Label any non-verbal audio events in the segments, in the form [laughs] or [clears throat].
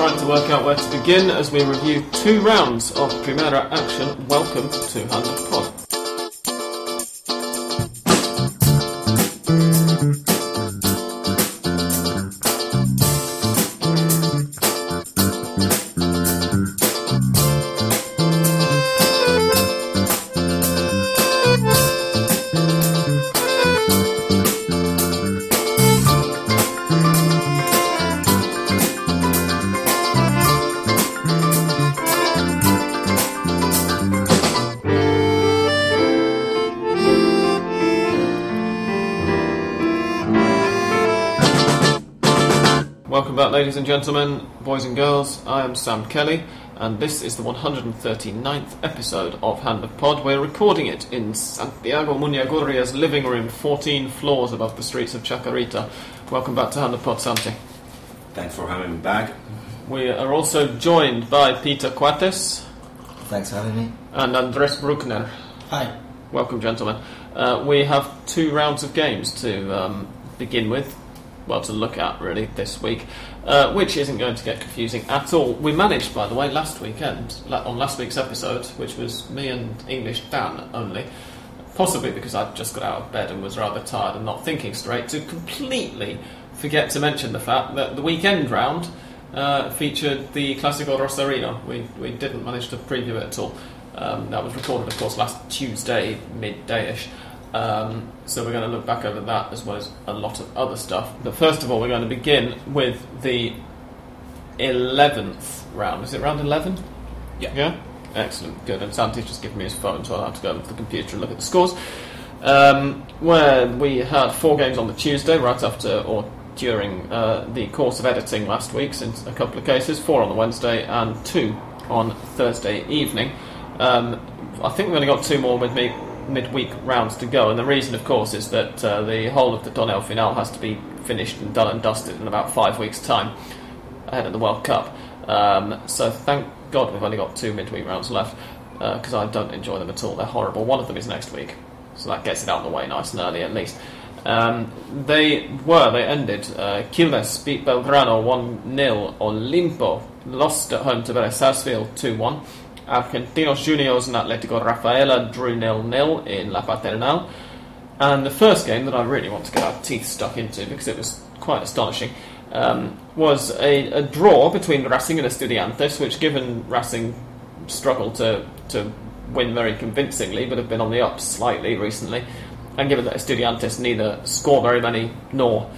trying to work out where to begin as we review two rounds of Primera action. Welcome to Hand of Pod. Ladies and gentlemen, boys and girls. I am Sam Kelly, and this is the 139th episode of Hand of Pod. We're recording it in Santiago Muñagurria's living room, 14 floors above the streets of Chacarita. Welcome back to Hand of Pod, Santi. Thanks for having me back. We are also joined by Peter Quates Thanks for having me. and Andres Bruckner. Hi. Welcome, gentlemen. Uh, we have two rounds of games to um, begin with, well, to look at really this week, uh, which isn't going to get confusing at all. We managed, by the way, last weekend, on last week's episode, which was me and English Dan only, possibly because I'd just got out of bed and was rather tired and not thinking straight, to completely forget to mention the fact that the weekend round uh, featured the Classico Rosarino. We, we didn't manage to preview it at all. Um, that was recorded, of course, last Tuesday, midday-ish. Um, so we're going to look back over that as well as a lot of other stuff. But first of all, we're going to begin with the 11th round. Is it round 11? Yeah. Yeah? Excellent, good. And Santi's just given me his phone, so I'll have to go to the computer and look at the scores. Um, where we had four games on the Tuesday, right after or during uh, the course of editing last week, since a couple of cases, four on the Wednesday and two on Thursday evening. Um, I think we've only got two more with me midweek rounds to go, and the reason, of course, is that uh, the whole of the Torneo Final has to be finished and done and dusted in about five weeks' time ahead of the World Cup. Um, so thank God we've only got two midweek rounds left because I don't enjoy them at all. They're horrible. One of them is next week, so that gets it out of the way nice and early at least. Um, they were, they ended. Uh, Quilmes beat Belgrano 1 0. Olimpo lost at home to Vélez Sarsfield 2 1. Argentinos Juniors and Atletico Rafaela drew 0 0 in La Paternal. And the first game that I really want to get our teeth stuck into because it was quite astonishing um, was a, a draw between Racing and Estudiantes, which, given Racing struggled to, to win very convincingly, but have been on the up slightly recently, and given that Estudiantes neither score very many nor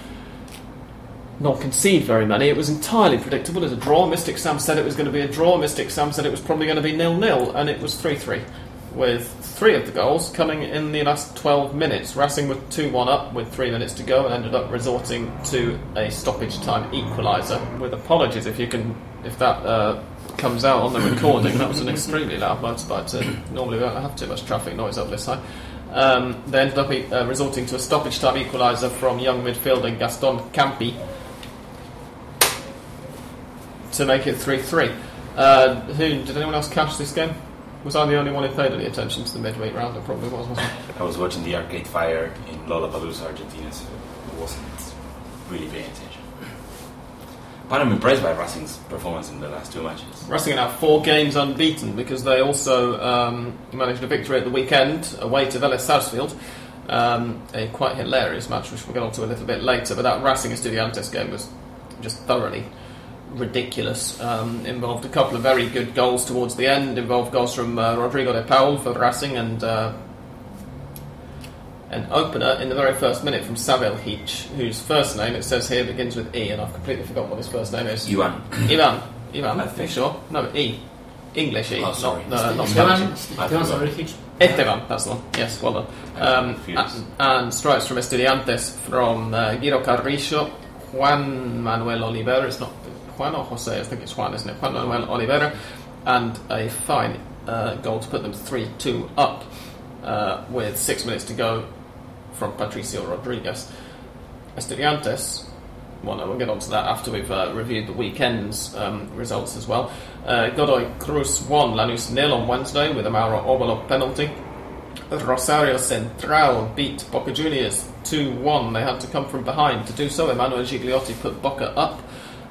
nor concede very many, it was entirely predictable as a draw. Mystic Sam said it was going to be a draw. Mystic Sam said it was probably going to be nil nil, and it was three three, with three of the goals coming in the last twelve minutes. Racing were two one up with three minutes to go, and ended up resorting to a stoppage time equaliser. With apologies if you can if that. Uh, Comes out on the recording. That was an extremely loud motorbike. So normally we don't have too much traffic noise up this side. Um, they ended up uh, resorting to a stoppage time equaliser from young midfielder Gaston Campi to make it 3 3. Uh, who Did anyone else catch this game? Was I the only one who paid any attention to the midweek round? I probably was, wasn't I? I was watching the Arcade Fire in Lollapalooza, Argentina, so I wasn't really paying attention. But I'm impressed by Racing's performance in the last two matches. Racing are now four games unbeaten because they also um, managed a victory at the weekend away to Vélez Sarsfield. Um, a quite hilarious match, which we'll get on to a little bit later. But that Racing Estudiantes game was just thoroughly ridiculous. Um, involved a couple of very good goals towards the end. Involved goals from uh, Rodrigo de Paul for Racing and uh, an opener in the very first minute from Saveljich, whose first name it says here begins with E, and I've completely forgotten what his first name is. Ivan. Ivan. Ivan, I are you think. sure? No, E. English E. Oh, sorry. Not, uh, not Esteban, Spanish. I Esteban forgot. Esteban, that's the one. Yes, well done. Um, and, and strikes from Estudiantes from uh, Guido Carrillo, Juan Manuel Oliveira. It's not Juan or Jose, I think it's Juan, isn't it? Juan Manuel Oliveira. And a fine uh, goal to put them 3 2 up uh, with six minutes to go from Patricio Rodriguez. Estudiantes well, no, we'll get on to that after we've uh, reviewed the weekend's um, results as well. Uh, Godoy Cruz won Lanús nil on Wednesday with a Mauro Obolo penalty. Rosario Central beat Boca Juniors 2 1. They had to come from behind to do so. Emmanuel Gigliotti put Boca up.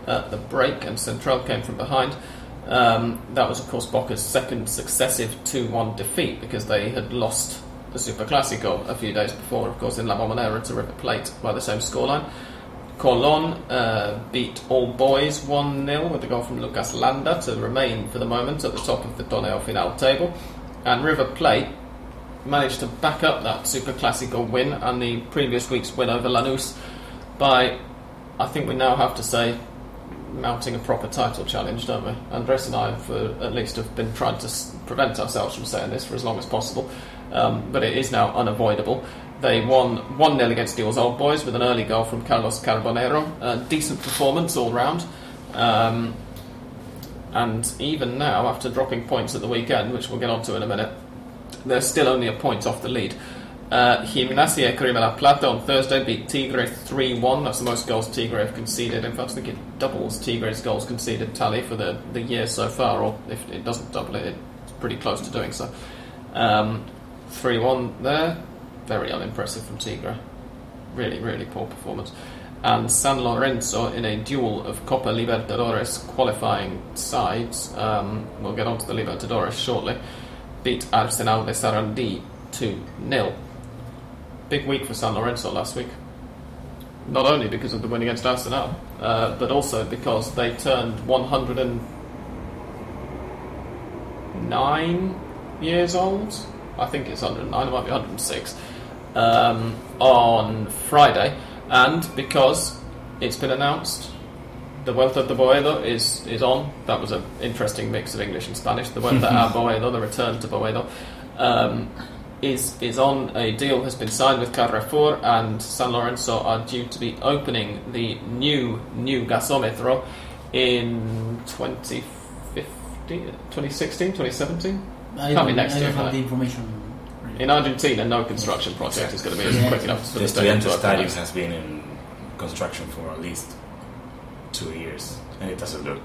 At the break, and Central came from behind. Um, that was, of course, Boca's second successive 2 1 defeat because they had lost the Super Classico a few days before, of course, in La Bombonera to River Plate by the same scoreline. Colon uh, beat All Boys 1 0 with a goal from Lucas Landa to remain for the moment at the top of the Torneo Final table. And River Plate managed to back up that Super Classico win and the previous week's win over Lanús by, I think we now have to say, mounting a proper title challenge, don't we? Andres and I, for at least, have been trying to prevent ourselves from saying this for as long as possible, um, but it is now unavoidable. They won 1 0 against the Old Boys with an early goal from Carlos Carbonero. Decent performance all round. Um, and even now, after dropping points at the weekend, which we'll get onto in a minute, they're still only a point off the lead. Uh, Gimnasia Esgrima La Plata on Thursday beat Tigre 3 1. That's the most goals Tigre have conceded. In fact, I think it doubles Tigre's goals conceded tally for the, the year so far, or if it doesn't double it, it's pretty close to doing so. Um, 3 1 there. Very unimpressive from Tigre. Really, really poor performance. And San Lorenzo in a duel of Copa Libertadores qualifying sides. Um, we'll get on to the Libertadores shortly. Beat Arsenal de Sarandi 2 0 big week for San Lorenzo last week. Not only because of the win against Arsenal, uh, but also because they turned 109 years old. I think it's 109, it might be 106, um, on Friday. And because it's been announced the Vuelta de Boedo is, is on. That was an interesting mix of English and Spanish. The Vuelta [laughs] a Boedo, the return to Boedo. Um, is is on. A deal has been signed with Carrefour, and San Lorenzo are due to be opening the new new gasometro in 2015, 2016, 2017. I Can't be next I year, don't have the information. In Argentina, no construction project is going to be Yeah. quick enough for The the stadium Estudiantes. Stadium has been in construction for at least two years, and it doesn't look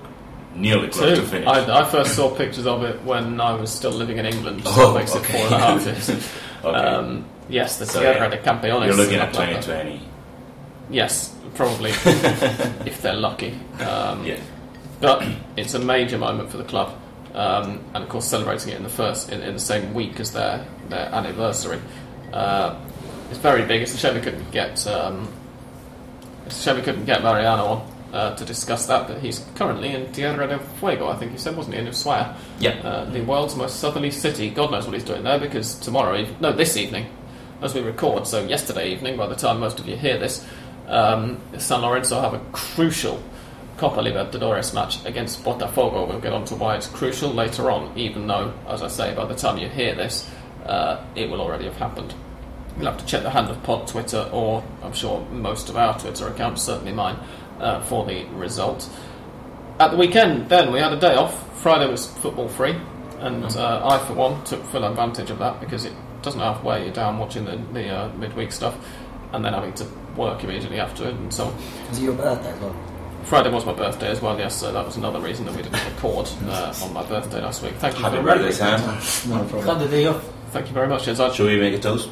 nearly close Two. to finish. I, I first saw pictures of it when I was still living in England, so Oh, makes okay. it four and a half years. [laughs] okay. Um, yes, the So, Tierra yeah, de Campeones. You're looking at something like that. 2020. Yes, probably, [laughs] if they're lucky. Um, Yeah. But it's a major moment for the club, um, and of course celebrating it in the first in, in the same week as their their anniversary. Uh, it's very big. It's a shame we couldn't get um, it's a shame we couldn't get Mariano on uh, to discuss that. But he's currently in Tierra del Fuego, I think he said, wasn't he, in Ushuaia, Yeah. uh, the world's most southerly city. God knows what he's doing there because tomorrow, no, this evening, as we record, so yesterday evening, by the time most of you hear this, um, San Lorenzo have a crucial Copa Libertadores match against Botafogo. We'll get on to why it's crucial later on, even though, as I say, by the time you hear this, uh, it will already have happened. You'll have to check the Hand of Pod Twitter, or I'm sure most of our Twitter accounts, certainly mine, uh, for the result. At the weekend, then, we had a day off. Friday was football free, and uh, I, for one, took full advantage of that because it doesn't have to wear you down watching the, the uh, midweek stuff and then having to work immediately after it and so on. It's your birthday as well. Friday was my birthday as well, yes, so that was another reason that we didn't record uh, on my birthday last week. Thank you Happy for birthday, Sam. [laughs] No problem. Had the day off. Thank you very much. Yes, Should we make a toast?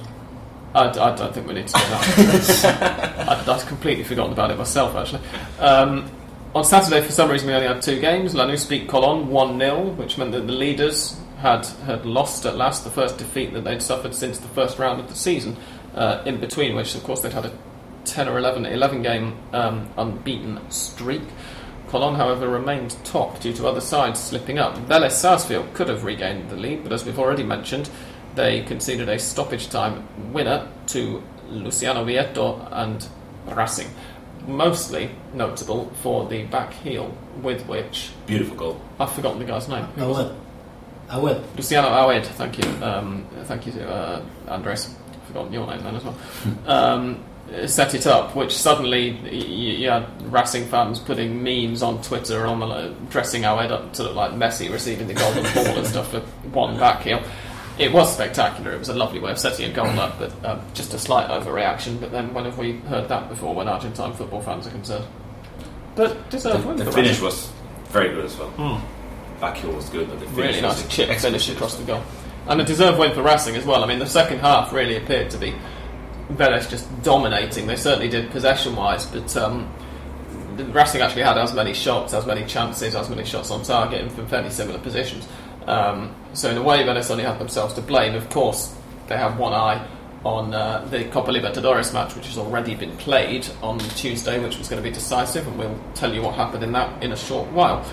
I, I don't think we need to do that. [laughs] I, I'd completely forgotten about it myself, actually. Um, on Saturday, for some reason, we only had two games. Lanús beat Colon 1 0, which meant that the leaders had, had lost at last the first defeat that they'd suffered since the first round of the season, uh, in between which, of course, they'd had a 10 or 11, 11 game um, unbeaten streak. Colon, however, remained top due to other sides slipping up. Vélez Sarsfield could have regained the lead, but as we've already mentioned, they conceded a stoppage time winner to Luciano Vietto and Racing. Mostly notable for the back heel with which Beautiful goal. I've forgotten the guy's name. I will. I will. Luciano Aued, thank you. Um, thank you, uh, Andres. I've forgotten your name then as well. [laughs] um, set it up, which suddenly y- y- you had Racing fans putting memes on Twitter on the, like, dressing Aued up to look like Messi receiving the golden ball and stuff for one back heel. It was spectacular. It was a lovely way of setting a goal up, but um, just a slight overreaction. But then, when have we heard that before? When Argentine football fans are concerned, but deserved win. The for finish Racing. was very good as well. Hmm. Back was good, but the finish really was nice chip finish across the goal. And a deserved win for Racing as well. I mean, the second half really appeared to be Vélez just dominating. They certainly did possession wise, but um, Racing actually had as many shots, as many chances, as many shots on target and from fairly similar positions. Um, so in a way, Vélez only had themselves to blame. Of course, they have one eye on uh, the Copa Libertadores match, which has already been played on Tuesday, which was going to be decisive, and we'll tell you what happened in that in a short while.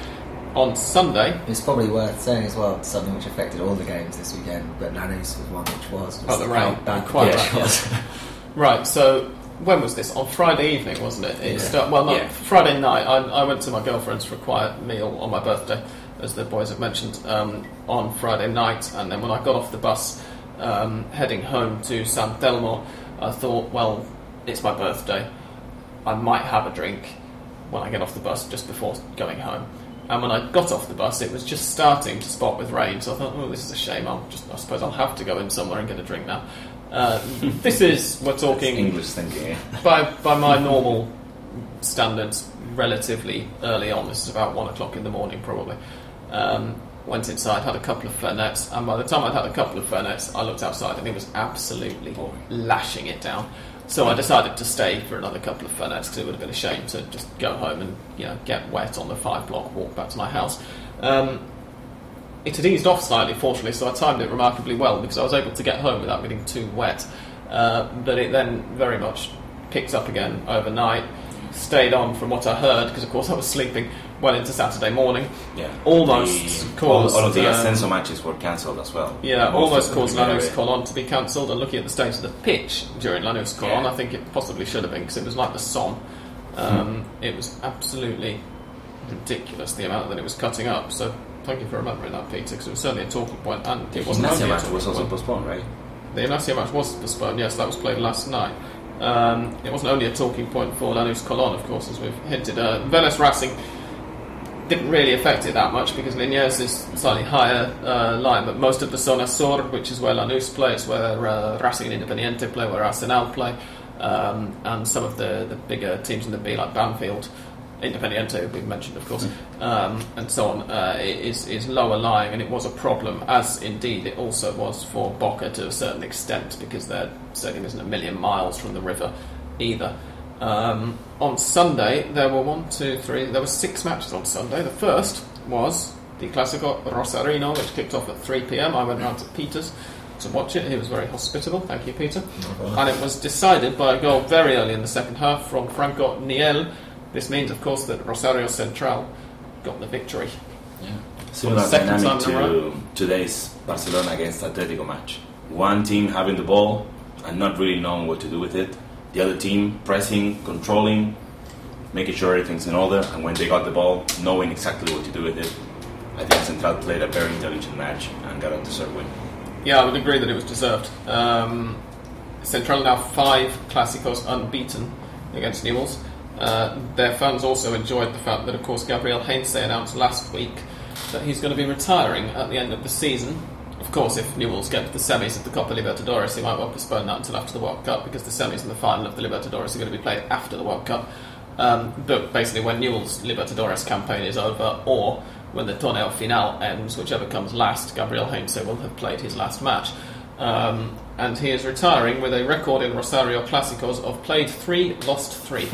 On Sunday, It's probably worth saying as well something which affected all the games this weekend, but Lanús was one which was. was Oh, the rain. bad Quite the bad, was. [laughs] Right, so when was this? On Friday evening, wasn't it? it Yeah. start, well, not Yeah. Friday night. I, I went to my girlfriend's for a quiet meal on my birthday, as the boys have mentioned, um, on Friday night. And then when I got off the bus um, heading home to San Telmo, I thought, well, it's my birthday. I might have a drink when I get off the bus just before going home. And when I got off the bus, it was just starting to spot with rain. So I thought, oh, this is a shame. I'll just, I suppose I'll have to go in somewhere and get a drink now. Uh, [laughs] this is we're talking English thinking. [laughs] by by my normal standards, relatively early on. This is about one o'clock in the morning, probably. Um, went inside, had a couple of fernets, and by the time I'd had a couple of fernets, I looked outside and it was absolutely lashing it down. So I decided to stay for another couple of fernets because it would have been a shame to just go home and you know get wet on the five block walk back to my house. Um, it had eased off slightly, fortunately, so I timed it remarkably well because I was able to get home without getting too wet. Uh, but it then very much picked up again overnight. Stayed on from what I heard because, of course, I was sleeping well into Saturday morning. Yeah. Almost The- all, caused, all of the um, Ascenso matches were cancelled as well. Yeah, Most almost caused the Lanús. Colon to be cancelled. And looking at the state of the pitch during Lanús Colon, Yeah. I think it possibly should have been because it was like the Somme. Um, It was absolutely ridiculous the amount that it was cutting up. So thank you for remembering that, Peter, because it was certainly a talking point. point, and The it wasn't only a match was also point. postponed, right? The Gimnasia match was postponed, yes, that was played last night. Um, it wasn't only a talking point for Lanús Colon, of course, as we've hinted. Uh, Vélez Racing didn't really affect it that much because Liniers is slightly higher uh, line, but most of the Zona Sur, which is where Lanús plays, where uh, Racing and Independiente play, where Arsenal play, um, and some of the, the bigger teams in the B, like Banfield, Independiente, we've mentioned, of course, um, and so on, uh, is, is lower lying, and it was a problem, as indeed it also was for Boca to a certain extent, because their stadium isn't a million miles from the river either. Um, on Sunday, there were one, two, three, there were six matches on Sunday. The first was the Clásico Rosarino, which kicked off at 3 pm. I went round to Peter's to watch it. He was very hospitable. Thank you, Peter. And it was decided by a goal very early in the second half from Franco Niell. This means, of course, that Rosario Central got the victory. Yeah. Similar second dynamic time to today's Barcelona against Atletico match. One team having the ball and not really knowing what to do with it. The other team pressing, controlling, making sure everything's in order. And when they got the ball, knowing exactly what to do with it. I think Central played a very intelligent match and got a deserved win. Yeah, I would agree that it was deserved. Um, Central now five Clásicos unbeaten against Newells. Uh, their fans also enjoyed the fact that, of course, Gabriel Heinze announced last week that he's going to be retiring at the end of the season. Of course, if Newells get to the semis of the Copa Libertadores, he might well postpone that until after the World Cup because the semis and the final of the Libertadores are going to be played after the World Cup. Um, but basically, when Newell's Libertadores campaign is over, or when the Torneo Final ends, whichever comes last, Gabriel Heinze will have played his last match. Um, and he is retiring with a record in Rosario Clásicos of played three, lost three.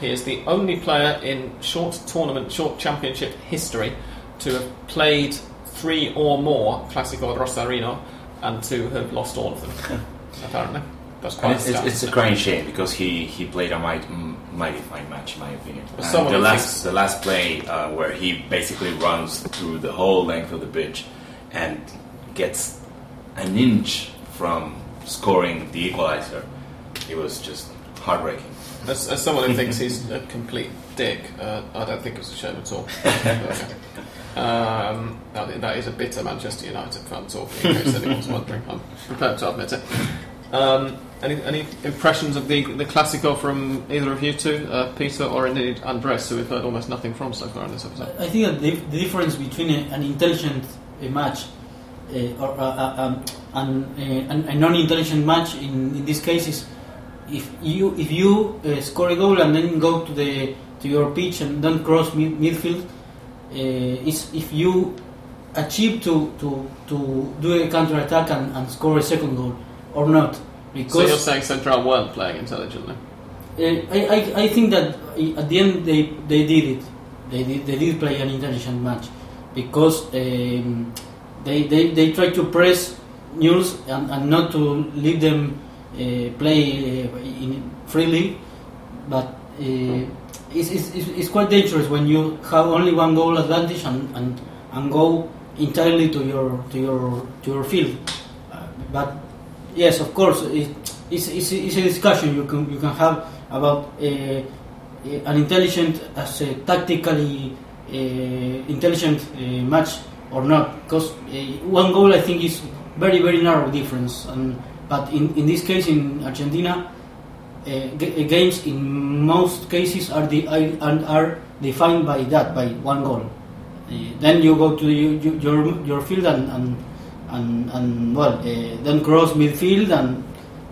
he is the only player in short tournament, short championship history to have played three or more Clásico Rosarino and to have lost all of them, [laughs] apparently. That's quite it's, it's, it's a crying shame because he, he played a mighty, mighty fine match, in my opinion. Well, And someone the last thinks- the last play uh, where he basically runs through the whole length of the pitch and gets an inch from scoring the equalizer, it was just heartbreaking. As, as someone who thinks [laughs] he's a complete dick, uh, I don't think it's a shame at all. [laughs] um, that, that is a bitter Manchester United fan talking, in case anyone's [laughs] wondering. I'm prepared to admit it. Um, any, any impressions of the, the Classico from either of you two, uh, Peter or indeed Andres, who we've heard almost nothing from so far in this episode? I think that the, the difference between a, an intelligent uh, match uh, or uh, uh, um, and, uh, an, a non-intelligent match in, in this case is if you if you uh, score a goal and then go to the to your pitch and don't cross mid, midfield, is if you achieve to, to, to do a counter attack and, and score a second goal or not So you're saying Central weren't playing intelligently? uh, I, I, I think that uh, at the end they, they did it. They did, they did play an intelligent match because um, they, they, they tried to press Newell's and, and not to leave them uh, play uh, in freely. But uh, it's, it's, it's quite dangerous when you have only one goal advantage and, and, and go entirely to your to your to your field. But yes, of course, it, it's, it's, it's a discussion you can you can have about uh, uh, an intelligent as a tactically uh, intelligent uh, match or not. Because one goal, I think, is very very narrow difference. And but in, in this case, in Argentina, g- games in most cases are the are, are defined by that by one goal. Uh, then you go to you, you, your your field and and and, and well, uh, then cross midfield and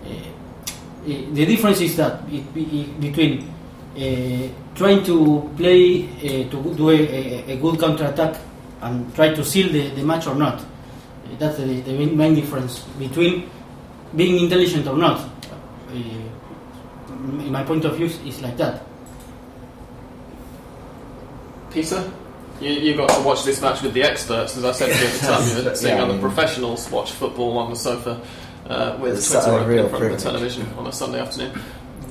uh, uh, the difference is that it, it, between uh, trying to play uh, to do a, a, good counter attack and try to seal the, the match or not. Uh, that's the, the main difference between being intelligent or not. Uh, my point of view, is like that. Peter, you, you got to watch this match with the experts, as I said to you at the [laughs] time. You were seeing Yeah, I other mean- professionals watch football on the sofa uh, with It's Twitter a open in front of the television on a Sunday afternoon.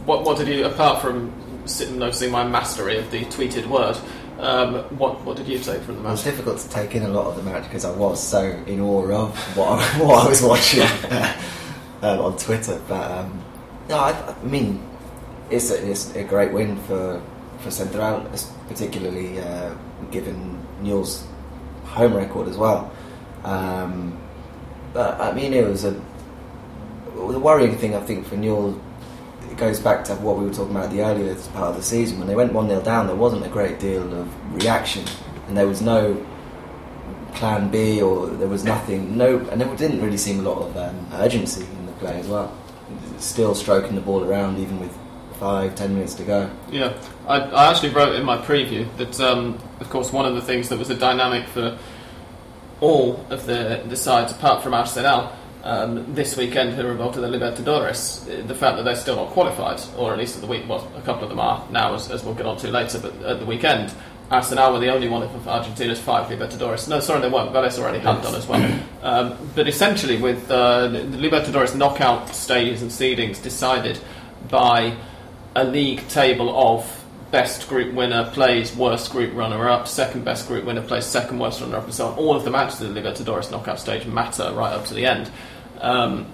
What, what did you, apart from sitting noticing my mastery of the tweeted word, um, what, what did you take from the match? It was difficult to take in a lot of the match because I was so in awe of what I, [laughs] what I was watching [laughs] um, on Twitter. But um, no, I, I mean, it's a, it's a great win for for Central, particularly uh, given Newell's home record as well. Um, but I mean, it was a the worrying thing I think for Newell. It goes back to what we were talking about the earlier part of the season when they went one 0 down. There wasn't a great deal of reaction, and there was no plan B or there was nothing. No, and there didn't really seem a lot of um, urgency in the play as well. Still stroking the ball around even with five, ten minutes to go. Yeah, I, I actually wrote in my preview that, um, of course, one of the things that was a dynamic for all of the, the sides, apart from Arsenal, um, this weekend who are involved in the Libertadores, uh, the fact that they're still not qualified, or at least at the week, well, a couple of them are now, as, as we'll get on to later, but at the weekend, Arsenal were the only one of Argentina's five Libertadores. No, sorry, they weren't. Vélez already had done as well. Um, but essentially, with uh, the Libertadores knockout stages and seedings decided by a league table of best group winner plays worst group runner up, second best group winner plays second worst runner up, and so on. All of the matches in the Libertadores knockout stage matter right up to the end. Um,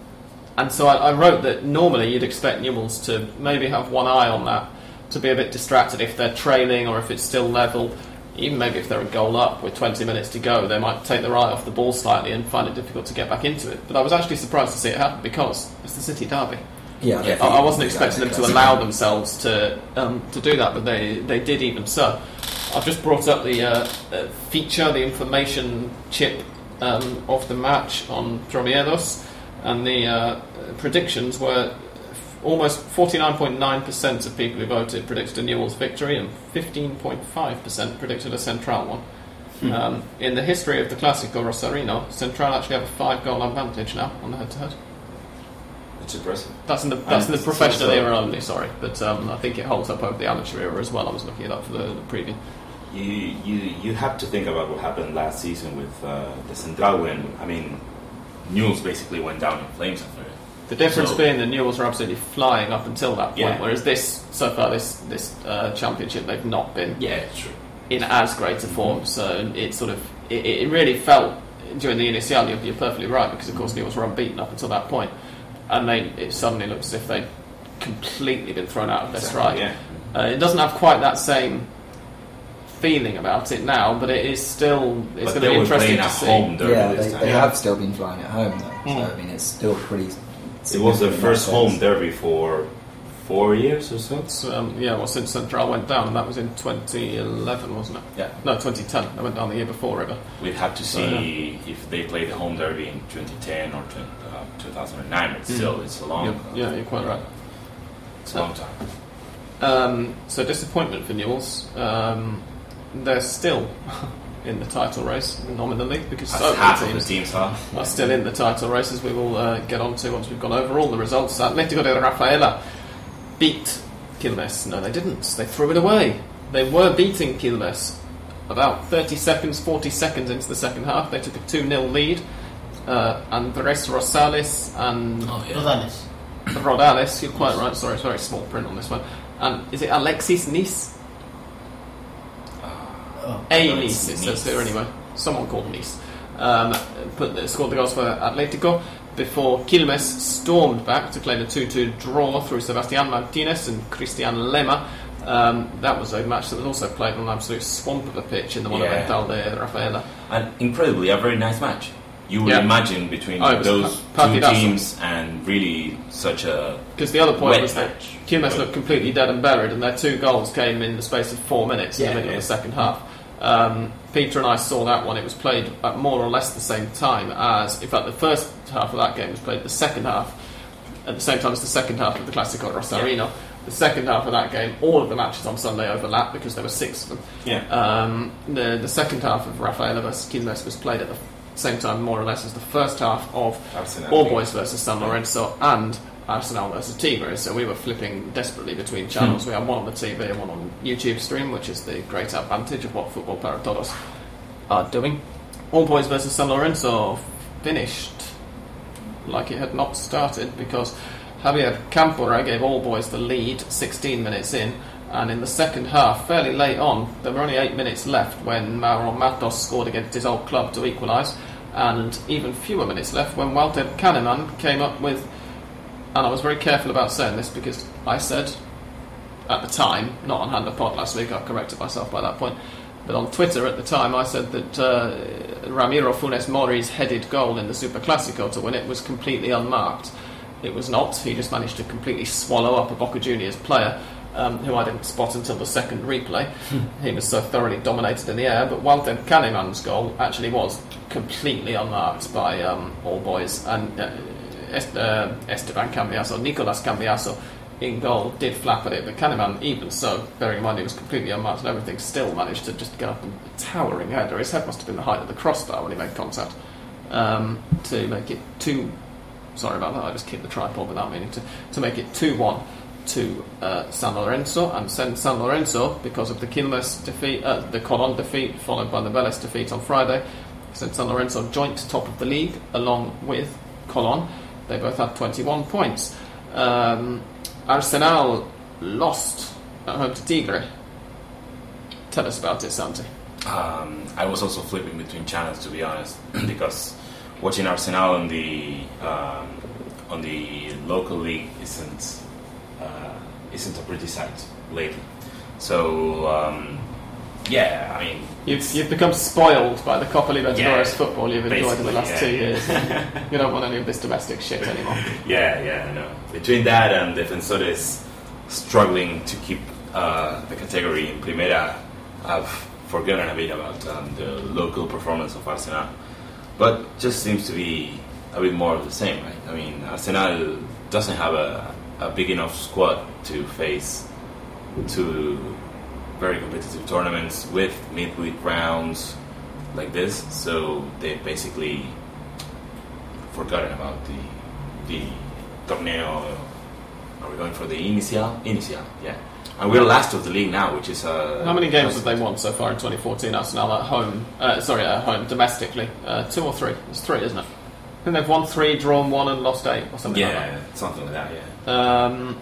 and so I, I wrote that normally you'd expect Newells to maybe have one eye on that, to be a bit distracted if they're trailing or if it's still level. Even maybe if they're a goal up with 20 minutes to go, they might take their eye off the ball slightly and find it difficult to get back into it. But I was actually surprised to see it happen because it's the City derby. Yeah, Yeah, I, I wasn't expecting them to allow themselves to um, to do that, but they, they did even so. I've just brought up the uh, uh, feature, the information chip um, of the match on Promiedos, and the uh, predictions were f- almost 49.9% of people who voted predicted a Newell's victory, and 15.5% predicted a Central one. Um, in the history of the Clásico Rosarino, Central actually have a five goal advantage now on the head to head. It's impressive. That's in the that's in the professional so- era only. Sorry, but um, I think it holds up over the amateur era as well. I was looking it up for the, the preview. You, you you have to think about what happened last season with uh, the Central win. I mean, Newell's basically went down in flames after it. The difference So- being the Newells are absolutely flying up until that point, Yeah. whereas this so far this this uh, championship they've not been Yeah, true. in as great a form. So it sort of it, it really felt during the initial. You're, you're perfectly right because of course Newells were unbeaten up until that point, and they it suddenly looks as if they've completely been thrown out of their stride. Yeah. Uh, it doesn't have quite that same feeling about it now, but it is still it's going to they be were interesting playing to at see. home derby yeah, this they, time. they Yeah. have still been flying at home though. Mm. So I mean, it's still pretty. It was their first home sense. derby for four years or so. It's, um, yeah, well, since Central went down, and that was in 2011, wasn't it? Yeah. No, 2010. They went down the year before, River. We'd have to So, see if they play the home derby in 2010 or 20, uh, 2009. But still, it's a long, Yeah, yeah, you're quite right. it's a long time. Um, so disappointment for Newells. Um, they're still [laughs] in the title race nominally because As so half many of the teams teams are. are still in the title race, as we will uh, get on to once we've gone over all the results. Atletico de Rafaela beat Quilmes. No, they didn't. They threw it away. They were beating Quilmes about 30 seconds, 40 seconds into the second half. They took a 2 0 lead. Uh, Andres Rosales and Oh, yeah. Rodales. Rodales, you're quite right. Sorry, it's very small print on this one. And is it Alexis Nice? Oh. A No, Nice, it says Nice. here anyway. Someone called Nice. Um, put the, scored the goals for Atletico before Quilmes stormed back to claim a 2 2 draw through Sebastian Martinez and Cristian Lema. Um, that was a match that was also played on an absolute swamp of a pitch in the Yeah. Monumental de Rafaela. And incredibly, a very nice match. You would Yeah. imagine between Oh, those pa- two teams and really such a Because the other point was that. Quilmes looked completely dead and buried, and their two goals came in the space of four minutes in Yeah, the middle yeah. of the second half. Um, Peter and I saw that one. It was played at more or less the same time as, in fact, the first half of that game was played the second half at the same time as the second half of the Classico Rosarino. The second half of that game, all of the matches on Sunday overlapped because there were six of them. yeah. Um, the the second half of Rafaela versus Quilmes was played at the same time, more or less, as the first half of. All Boys versus San Lorenzo and Arsenal versus Tigre. So we were flipping desperately between channels. Hmm. We had one on the TV and one on YouTube stream, which is the great advantage of what Football Para Todos are doing. All Boys versus San Lorenzo finished like it had not started because Javier Campora gave All Boys the lead 16 minutes in. And in the second half, fairly late on, there were only eight minutes left when Mauro Matos scored against his old club to equalise, and even fewer minutes left when Walter Kannemann came up with. And I was very careful about saying this because I said at the time, not on Hand of Pod last week, I corrected myself by that point, but on Twitter at the time I said that uh, Ramiro Funes Mori's headed goal in the Super Classico to win it was completely unmarked. It was not. He just managed to completely swallow up a Boca Juniors player. Um, who I didn't spot until the second replay. [laughs] he was so thoroughly dominated in the air, but Walter Kannemann's goal actually was completely unmarked by um, all boys. And uh, Esteban Cambiasso, Nicolas Cambiasso in goal did flap at it, but Kannemann, even so, bearing in mind he was completely unmarked and everything, still managed to just get up and towering header. His head must have been the height of the crossbar when he made contact um, to make it two. Sorry about that. I just kicked the tripod without meaning to. To make it two one to uh, San Lorenzo and send San Lorenzo because of the Quilmes defeat, uh, the Colon defeat, followed by the Vélez defeat on Friday. Sent San Lorenzo joint top of the league along with Colon. They both had 21 points. Um, Arsenal lost at home to Tigre. Tell us about it, Santi. Um, I was also flipping between channels to be honest, [clears throat] because watching Arsenal on the um, on the local league isn't uh, isn't a pretty sight lately. So um, yeah, I mean, You've, you've become spoiled by the Copa Libertadores Yeah, football you've enjoyed in the last basically, two years. [laughs] you don't want any of this domestic shit anymore. [laughs] yeah, yeah, I know. Between that and Defensores struggling to keep uh, the category in Primera, I've forgotten a bit about um, the local performance of Arsenal. But just seems to be a bit more of the same, right? I mean, Arsenal doesn't have a, a big enough squad to face two very competitive tournaments with midweek rounds like this, so they basically forgotten about the the torneo. Are we going for the inicial? Inicial, yeah. And we're last of the league now, which is uh, How many games have they won so far in 2014, Arsenal at home? Uh, sorry, at home, domestically. Uh, two or three? It's three, isn't it? I think they've won three, drawn one, and lost eight, or something like that. Yeah, something like that. Yeah. Um,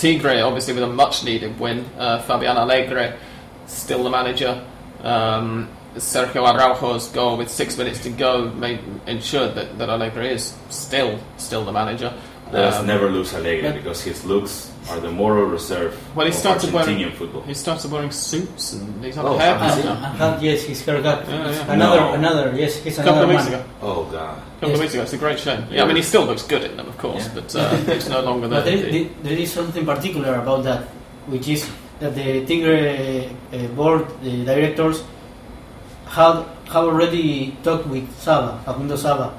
Tigre, obviously, with a much needed win. Uh, Fabian Alegre, still the manager. Um, Sergio Araujo's goal with six minutes to go made, ensured that, that Alegre is still still the manager. Let's Um, never lose Alegre yeah. because his looks are the moral reserve Well, he of started Argentinian wearing football. he started wearing suits and he's had Oh, a hair have you And, seen? and yes, his haircut. Yeah, yeah. Another, No. another, yes, he's a couple another of weeks ago. Oh god. A couple of weeks ago, it's a great shame. Yeah, I mean, he still looks good in them, of course, Yeah. but uh, [laughs] it's no longer the. But there, the- there- there is something particular about that, which is that the Tigre uh, board, the directors, had have already talked with Sava, Facundo Sava,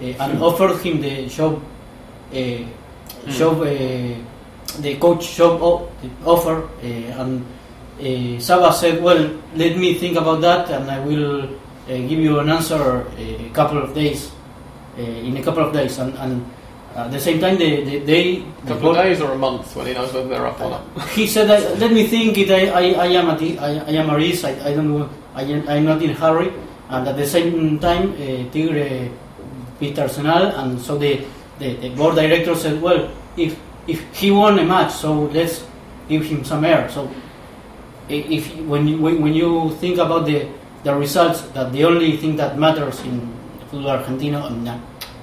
uh, and offered him the job, uh, job, uh, the coach job offer, uh, and uh, Sava said, "Well, let me think about that, and I will uh, give you an answer a couple of days, uh, in a couple of days." And, and At the same time, they they, they A couple of days or a month when he knows whether they're up or not. [laughs] he said, "Let me think it. I, I, I am at I, I am at ease. I, I don't. I am, I'm not in a hurry." And at the same time, uh, Tigre beat Arsenal, and so the, the, the board director said, "Well, if if he won a match, so let's give him some air." So if when you, when when you think about the the results, that the only thing that matters in football Argentino and uh,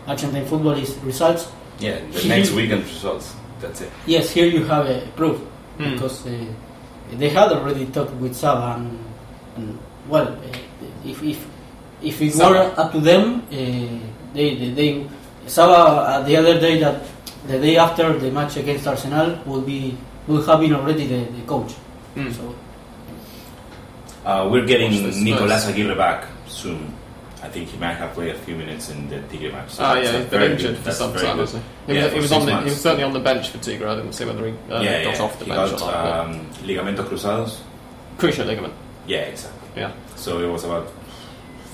Argentine football is results. Yeah, the next weekend results. That's it. Yes, here you have a proof Hmm. because uh, they had already talked with Sava and, and well, uh, if if if it Sava. were up to them, uh, they they, they Sava uh, the other day that the day after the match against Arsenal will be will have been already the, the coach. Mm. So Uh, we're getting Nicolas first. Aguirre back soon. I think he might have played a few minutes in the Tigre match. so Ah, that's yeah, he's been very injured good- for that's some very time, good. hasn't he? He, Yeah, was, he was on the, he was certainly on the bench for Tigre. I didn't see whether he uh, yeah, got yeah. off the he bench got or not. um, ligamentos cruzados. Cruciate ligament. Yeah, exactly. Yeah. So it was about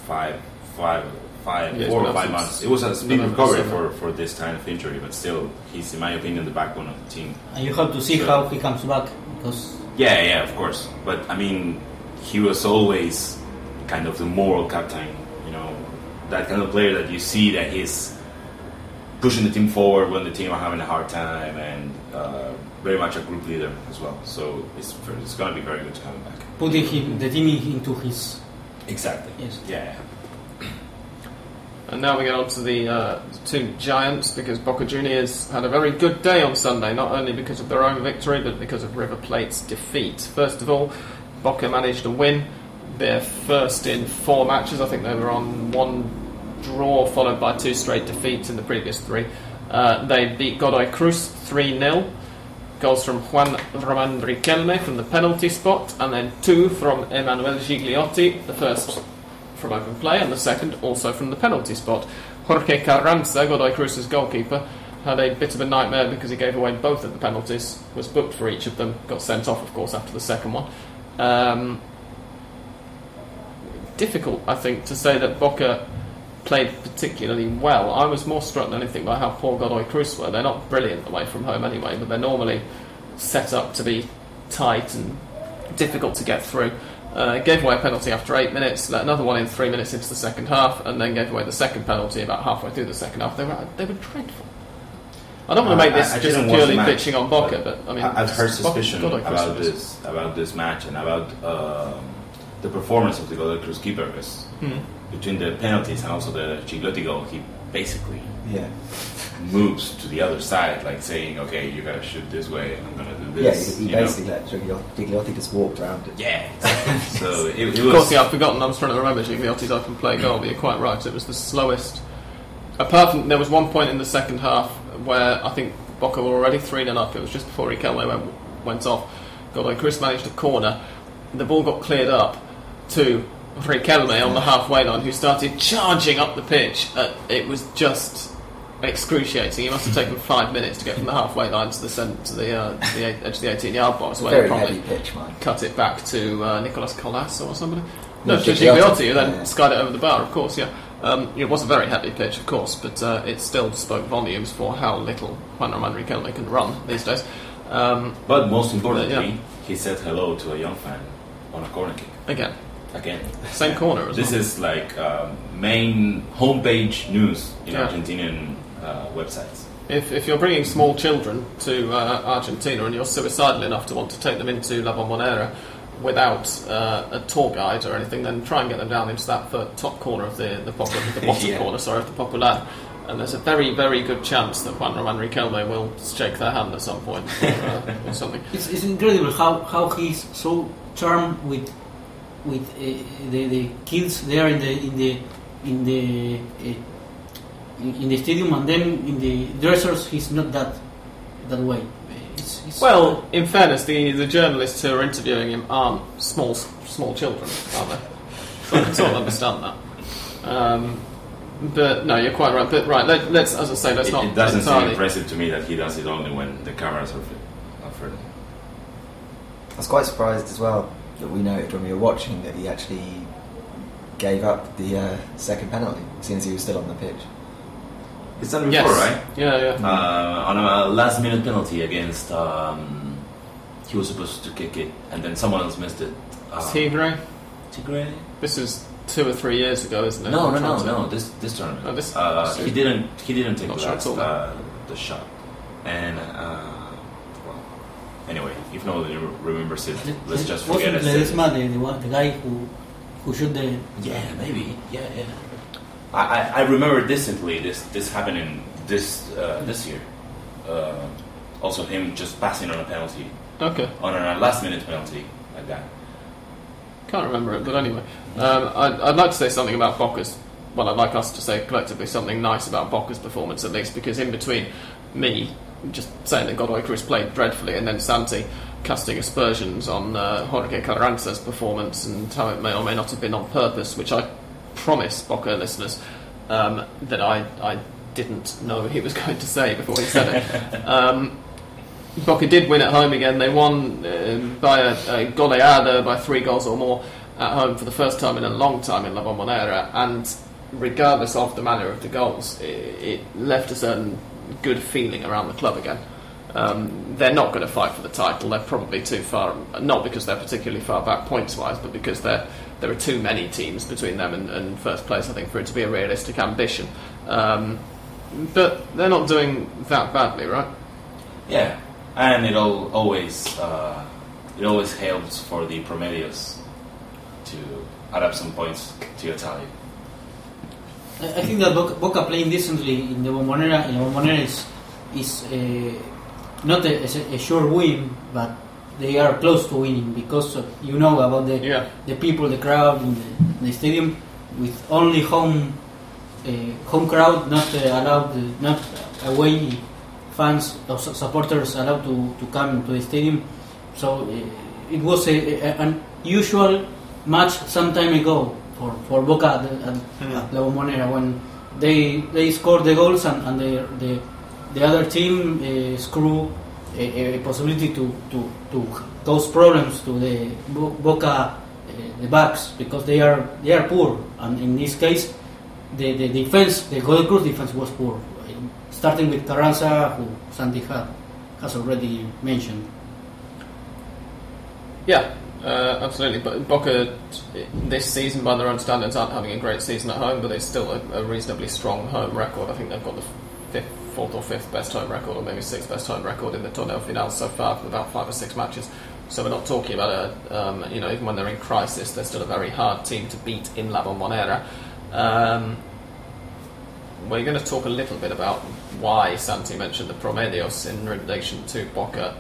five, five, five, Yeah, four or five months. It was a big recovery for, for this kind of injury, but still, he's in my opinion the backbone of the team. and you have to see Sure. how he comes back because Yeah, yeah, of course. But I mean, he was always kind of the moral captain. You know, that kind of player that you see that he's pushing the team forward when the team are having a hard time, and uh, very much a group leader as well. So it's it's going to be very good to have him back. putting him the team into his Exactly. yes. Yeah. And now we get on to the uh, two giants because Boca Juniors had a very good day on Sunday, not only because of their own victory, but because of River Plate's defeat. First of all, Boca managed to win their first in four matches. I think they were on one draw, followed by two straight defeats in the previous three. Uh, they beat Godoy Cruz 3 0. Goals from Juan Roman Riquelme from the penalty spot, and then two from Emanuel Gigliotti, the first from open play, and the second also from the penalty spot. Jorge Carranza, Godoy Cruz's goalkeeper, had a bit of a nightmare because he gave away both of the penalties, was booked for each of them, got sent off, of course, after the second one. Um, difficult, I think, to say that Boca played particularly well. I was more struck than anything by how poor Godoy Cruz were. They're not brilliant away from home anyway, but they're normally set up to be tight and difficult to get through. Uh, gave away a penalty after eight minutes, let another one in three minutes into the second half, and then gave away the second penalty about halfway through the second half. They were they were dreadful. I don't want to Uh, make this I- I just purely the match, bitching on Boca, but, I mean, I- I've heard suspicion Godoy about was- this about this match and about um, the performance of the Godoy Cruz keeper. Because Hmm. between the penalties and also the Gigliotti goal, he basically Yeah. Moves to the other side, like saying, "Okay, you gotta shoot this way, and I'm gonna do this. Yeah, this." he, he you basically let Gigliotti, Gigliotti just walked around it. Yeah. [laughs] exactly. so it, it Of course, yeah, I've forgotten. I was trying to remember Gigliotti's open play goal, but you're quite right. It was the slowest. Apart from there was one point in the second half where I think Boca were already three 0 up. It was just before Riquelme went, went off. Godoy Cruz managed a corner. The ball got cleared up to Riquelme on the halfway line, who started charging up the pitch. Uh, it was just excruciating. He must have taken five minutes to get from the halfway line to the cent- to the, uh, to the edge of the 18 yard box. Where he Very probably heavy pitch, man. cut it back to uh, Nicolas Colazo or somebody. No, No, to Gigliotti, Gigliotti, who then yeah. skied it over the bar, of course, yeah. Um, it was a very heavy pitch, of course, but uh, it still spoke volumes for how little Juan Roman Riquelme can run these days. Um, But most importantly, Yeah. he said hello to a young fan on a corner kick again, again. same corner as This well. is like um, main homepage news in Yeah. Argentinian uh, websites. If, if you're bringing small children to uh, Argentina and you're suicidal enough to want to take them into La Bombonera without uh, a tour guide or anything, then try and get them down into that top corner of the the, popu- the [laughs] bottom Yeah. corner, sorry, of the Popular. And there's a very, very good chance that Juan Roman Riquelme will shake their hand at some point or, uh, [laughs] or something. It's, it's incredible how, how he's so charmed with with uh, the, the kids there in the in the in the uh, in, in the stadium and then in the dressers he's not that that way. It's, it's Well, in fairness, the, the journalists who are interviewing him aren't small small children, are they? So [laughs] I can sort of understand that. Um, but no, you're quite right. But right, let, let's as I say, let's It, not it doesn't seem impressive to me that he does it only when the cameras are fi- I was quite surprised as well that we noted when we were watching that he actually gave up the uh, second penalty, since he was still on the pitch. It's done Yes. before, right? Yeah, yeah. Uh, on a last minute penalty against. Um, he was supposed to kick it, and then someone else missed it. Uh, Tigre. Tigre? This is two or three years ago, isn't it? No, I'm no, no, no. This this tournament. Oh, this- uh, this- he didn't. He didn't take the sure last, at all. uh, the shot. And uh, well, anyway, if nobody re- remembers it, let's just forget Wasn't it. Ledesma the, the, one, the guy who who shoot the Yeah, maybe. Yeah, yeah. I, I, remember distinctly this this happening this uh, this year. Uh, also, him just passing on a penalty Okay. on a last minute penalty like that. Can't remember it, but anyway. Um, I'd, I'd like to say something about Boca's. Well, I'd like us to say collectively something nice about Boca's performance, at least, because in between me just saying that Godoy Cruz played dreadfully and then Santi casting aspersions on uh, Jorge Carranza's performance and how it may or may not have been on purpose, which I promise Boca listeners um, that I, I didn't know he was [laughs] going to say before he said it. [laughs] um, Boca did win at home again. They won uh, by a, a goleada by three goals or more at home for the first time in a long time in La Bombonera. And regardless of the manner of the goals, it, it left a certain good feeling around the club again. Um, they're not going to fight for the title. They're probably too far, not because they're particularly far back points wise, but because they're, there are too many teams between them and, and first place, I think, for it to be a realistic ambition. Um, but they're not doing that badly, right? Yeah, and it all always uh, it always helps for the promedios to add up some points to your tally. I I think that Boca, Boca playing decently in the Bombonera, in the Bombonera is, is uh, not a, a, a sure win, but they are close to winning because of, you know about the Yeah. the people, the crowd in the, the stadium, with only home uh, home crowd, not uh, allowed, uh, not away fans or supporters allowed to, to come to the stadium. So uh, it was a, a, an usual match some time ago for, for Boca at, the- at, at La Bombonera when they they scored the goals and, and the, the the other team uh, screw a, a possibility to, to, to cause problems to the Bo- Boca uh, the backs because they are they are poor and in this case the, the defense the Godoy Cruz defense was poor starting with Carranza who Santi ha- has already mentioned Yeah, uh, absolutely. But Boca this season, by their own standards, aren't having a great season at home, but it's still a, a reasonably strong home record. I think they've got the fifth, fourth or fifth best home record, or maybe sixth best home record in the Torneo Final so far, for about five or six matches. So we're not talking about a, um, you know, even when they're in crisis, they're still a very hard team to beat in La Bombonera. Um, we're going to talk a little bit about why Santi mentioned the Promedios in relation to Boca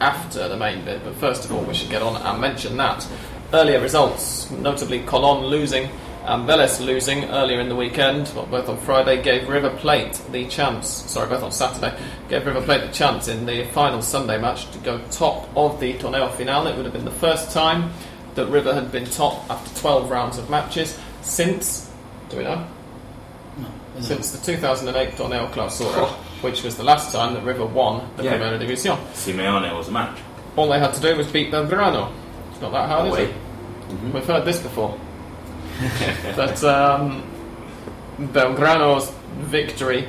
after the main bit, but first of all, we should get on and mention that. Earlier results, notably Colon losing and Vélez losing earlier in the weekend, well, both on Friday, gave River Plate the chance, sorry, both on Saturday, gave River Plate the chance in the final Sunday match to go top of the Torneo Final. It would have been the first time that River had been top after 12 rounds of matches since, do we know? no, I Since the 2008 Torneo Clausura, which was the last time that River won the Yeah. Primera División. Simeone was a match. All they had to do was beat Belgrano. It's not that hard, is Away. it? Mm-hmm. We've heard this before. [laughs] but um, Belgrano's victory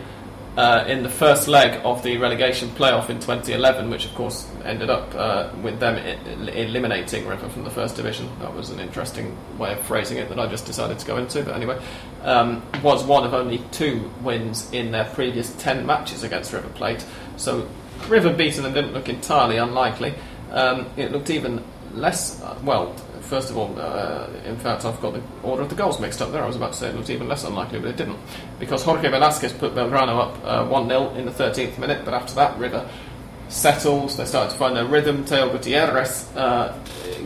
uh, in the first leg of the relegation playoff in 2011, which of course ended up uh, with them I- eliminating River from the first division. That was an interesting way of phrasing it that I just decided to go into. But anyway, um, was one of only two wins in their previous 10 matches against River Plate. So River beating them didn't look entirely unlikely. Um, it looked even less, uh, well, first of all, uh, in fact, I've got the order of the goals mixed up there. I was about to say it was even less unlikely, but it didn't. Because Jorge Velasquez put Belgrano up uh, 1 0 in the 13th minute, but after that, River settled. They started to find their rhythm. Teo Gutierrez uh,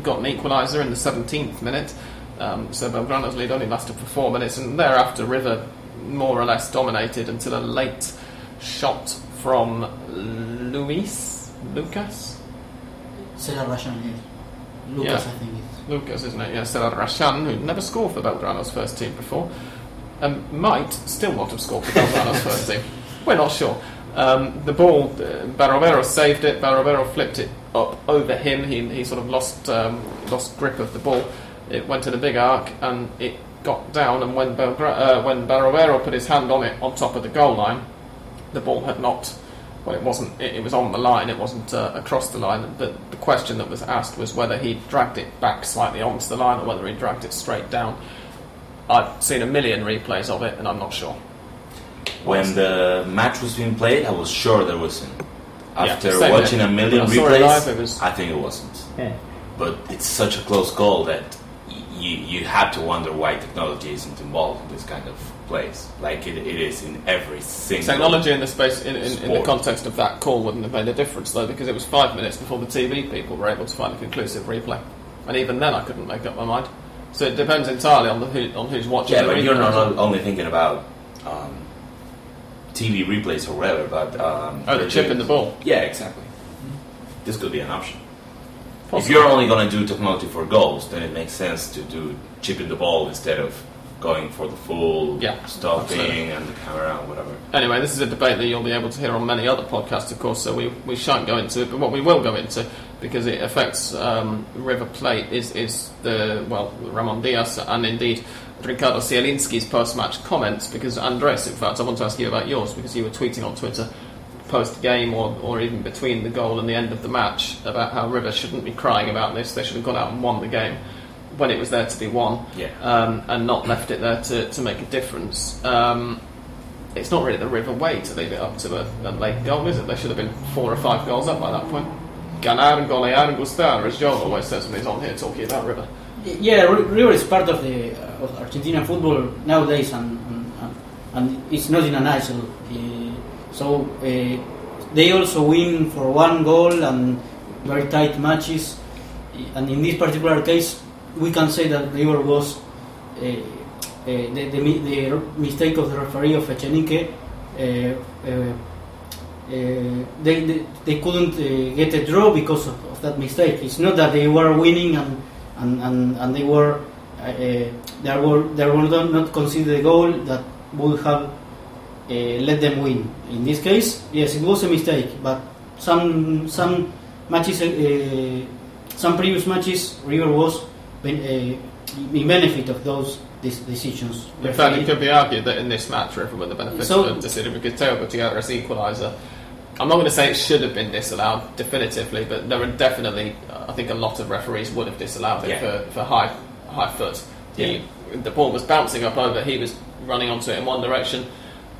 got an equaliser in the 17th minute. Um, so Belgrano's lead only lasted for four minutes, and thereafter, River more or less dominated until a late shot from Luis Lucas. Cesar Rashan, yes. Lucas, Yeah. I think. Lucas, isn't it? Yeah, Selar Rashan, who never scored for Belgrano's first team before, and might still not have scored for Belgrano's [laughs] first team. We're not sure. Um, the ball, uh, Barovero saved it. Barovero flipped it up over him. He, he sort of lost um, lost grip of the ball. It went in a big arc and it got down. And when Belgra- uh, when Barovero put his hand on it on top of the goal line, the ball had not. Well, it wasn't. It, it was on the line. It wasn't uh, across the line. But the question that was asked was whether he dragged it back slightly onto the line or whether he dragged it straight down. I've seen a million replays of it, and I'm not sure. When the match was being played, I was sure there wasn't. After same watching here. a million I replays, live, was- I think it wasn't. But it's such a close call that y- you you have to wonder why technology isn't involved in this kind of plays. Like it, it is in every single Technology in the space in, in, in the context of that call wouldn't have made a difference though, because it was five minutes before the TV people were able to find a conclusive replay, and even then I couldn't make up my mind. So it depends entirely on the who, on who's watching. Yeah, but you're not only thinking about um, TV replays or whatever, but um, Oh, the chip in the ball. Yeah, exactly. This could be an option. If you're only going to do technology for goals, then it makes sense to do chip in the ball instead of going for the full Yeah, stopping absolutely. and the camera and whatever. Anyway, this is a debate that you'll be able to hear on many other podcasts, of course, so we, we shan't go into it. But what we will go into, because it affects um, River Plate, is, is the, well, Ramon Diaz and indeed Ricardo Zielinski's post match comments. Because, Andres, in fact, I want to ask you about yours, because you were tweeting on Twitter post game or, or even between the goal and the end of the match about how River shouldn't be crying about this, they should have gone out and won the game when it was there to be won Yeah. um, and not left it there to, to make a difference. Um, it's not really the River way to leave it up to a, a late goal, is it? They should have been four or five goals up by that point. Ganar and golear and gustar, as Joel always says when he's on here talking about River. Yeah, River is part of the uh, of Argentina football nowadays, and and, and- and it's not in a nutshell. Uh, so uh, they also win for one goal and very tight matches. And in this particular case, we can say that River was uh, uh, the, the, the mistake of the referee of Echenique. Uh, they, they they couldn't get a draw because of, of that mistake. It's not that they were winning and and, and, and they were uh, were they were not, not considered a goal that would have uh, let them win. In this case, yes, it was a mistake, but some some matches, uh, some previous matches, River was ben- uh, in benefit of those these decisions. In fact, it could be argued that in this match, River were the beneficial So- of the decision because Teo Gutierrez equaliser. I'm not going to say it should have been disallowed definitively, but there are definitely, uh, I think, a lot of referees would have disallowed it Yeah. for, for high high foot. He, the ball was bouncing up over. He was running onto it in one direction.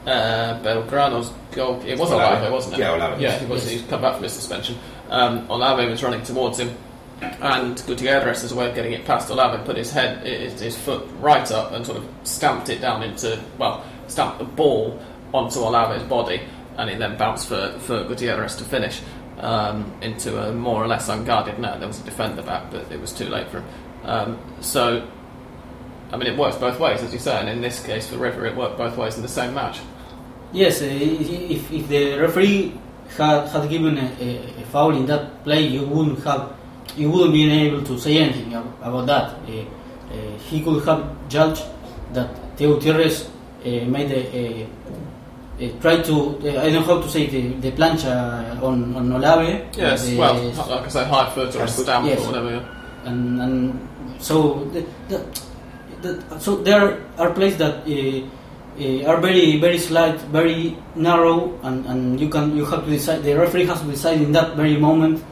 Uh, Belgrano's goal. It was Olave. Olave, wasn't it? Yeah, Olave. Yeah, he was. Yes. He's come back from his suspension. Um, Olave was running towards him, and Gutierrez, as a way of getting it past Olave, put his head, his, his foot right up and sort of stamped it down into, well, stamped the ball onto Olave's body, and it then bounced for, for Gutierrez to finish um, into a more or less unguarded net. There was a defender back, but it was too late for him. Um, so, I mean, it works both ways, as you say, and in this case for River, it worked both ways in the same match. Yes, uh, if, if the referee had, had given a, a foul in that play, you wouldn't have you wouldn't be able to say anything about that. Uh, uh, he could have judged that Teo Gutierrez uh, made a, try to uh, I don't know how to say the, the plancha on on Olave. Yes, the- well, like I say, high foot or a stamp yes. or whatever. yeah. and and so the, the, so there are places that uh, uh, are very very slight, very narrow, and, and you can you have to decide. The referee has to decide in that very moment,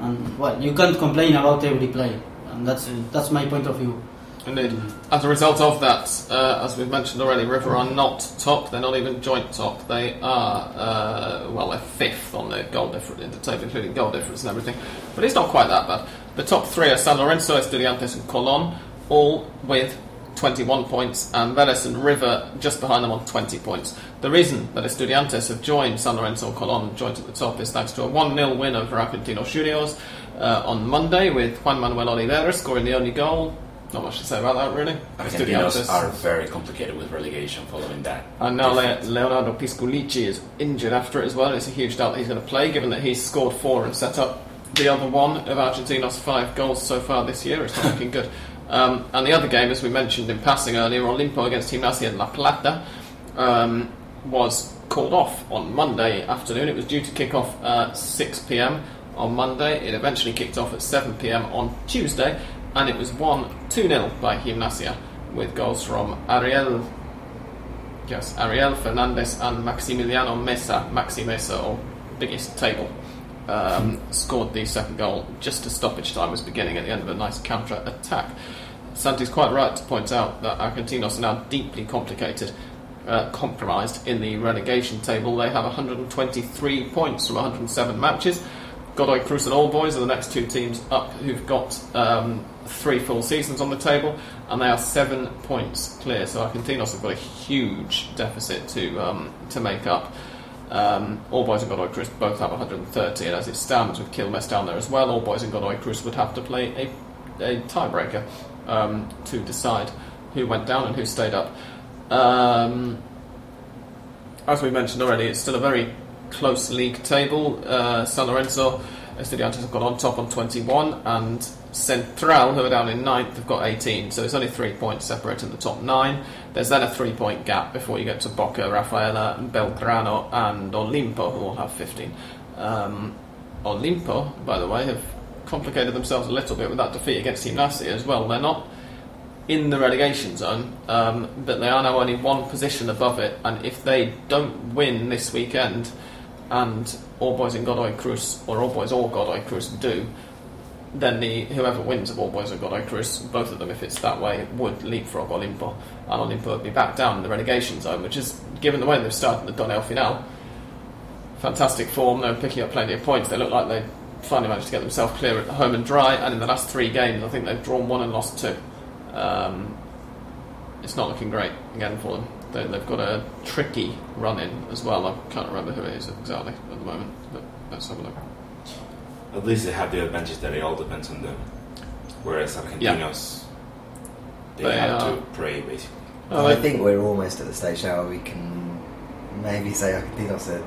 and well, you can't complain about every play, and that's that's my point of view. Indeed. As a result of that, uh, as we've mentioned already, River are not top. They're not even joint top. They are, uh, well, they're fifth on the goal difference in the table, including goal difference and everything. But it's not quite that bad. The top three are San Lorenzo, Estudiantes, and Colon, all with 21 points, and Vélez and River just behind them on 20 points. The reason that Estudiantes have joined San Lorenzo Colon joint at the top is thanks to a 1 0 win over Argentinos Juniors uh, on Monday, with Juan Manuel Oliveira scoring the only goal. Not much to say about that, really. Argentinos are very complicated with relegation following that. And now Le- Leonardo Pisculichi is injured after it as well. It's a huge doubt that he's going to play, given that he's scored four and set up the other one of Argentina's five goals so far this year. It's not looking good. Um, and the other game, as we mentioned in passing earlier, Olimpo against Gimnasia La Plata, um, was called off on Monday afternoon. It was due to kick off at 6 pm on Monday. It eventually kicked off at 7 pm on Tuesday, and it was won 2 0 by Gimnasia with goals from Ariel Yes, Ariel Fernandez and Maximiliano Mesa, Maxi Mesa, or biggest table, um, scored the second goal just as stoppage time was beginning at the end of a nice counter attack. Santi's quite right to point out that Argentinos are now deeply complicated, uh, compromised in the relegation table. They have 123 points from 107 matches. Godoy Cruz and All Boys are the next two teams up who've got um, three full seasons on the table, and they are seven points clear. So Argentinos have got a huge deficit to um, to make up. Um, All Boys and Godoy Cruz both have 130, and as it stands with Quilmes down there as well, All Boys and Godoy Cruz would have to play a, a tiebreaker um, to decide who went down and who stayed up. Um, as we mentioned already, it's still a very close league table. Uh, San Lorenzo, Estudiantes have got on top on 21, and Central, who are down in ninth, have got 18. So it's only three points separating the top nine. There's then a three point gap before you get to Boca, Rafaela, Belgrano, and Olimpo, who all have 15. Um, Olimpo, by the way, have complicated themselves a little bit with that defeat against Gimnasia as well. They're not in the relegation zone, um, but they are now only one position above it. And if they don't win this weekend, and All Boys and Godoy Cruz, or All Boys or Godoy Cruz do, then the whoever wins of All Boys and Godoy Cruz, both of them, if it's that way, would leapfrog Olimpo, and Olimpo would be back down in the relegation zone, which is, given the way they've started the Torneo Final, fantastic form. They're picking up plenty of points. They look like they finally managed to get themselves clear at home and dry, and in the last three games, I think they've drawn one and lost two. Um, it's not looking great again for them. They, they've got a tricky run in as well. I can't remember who it is exactly at the moment, but let's have a look. At least they have the advantage that it all depends on them. Whereas Argentinos, they, They have are- to pray basically. Oh, I they- think we're almost at the stage now where we can maybe say Argentinos are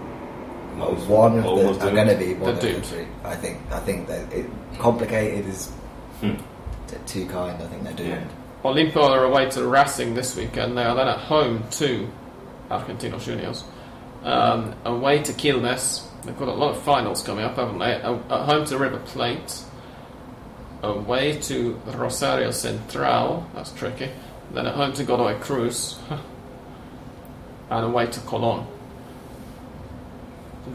Almost- one of almost the, are going to be one They're of the three. I think. I think that it, complicated is Hmm. t- too kind. I think they're doomed. Olimpo are away to Racing this weekend. They are then at home to Argentinos Juniors. Um, away to Quilmes. They've got a lot of finals coming up, haven't they? At home to River Plate. Away to Rosario Central. That's tricky. Then at home to Godoy Cruz. [laughs] and away to Colon.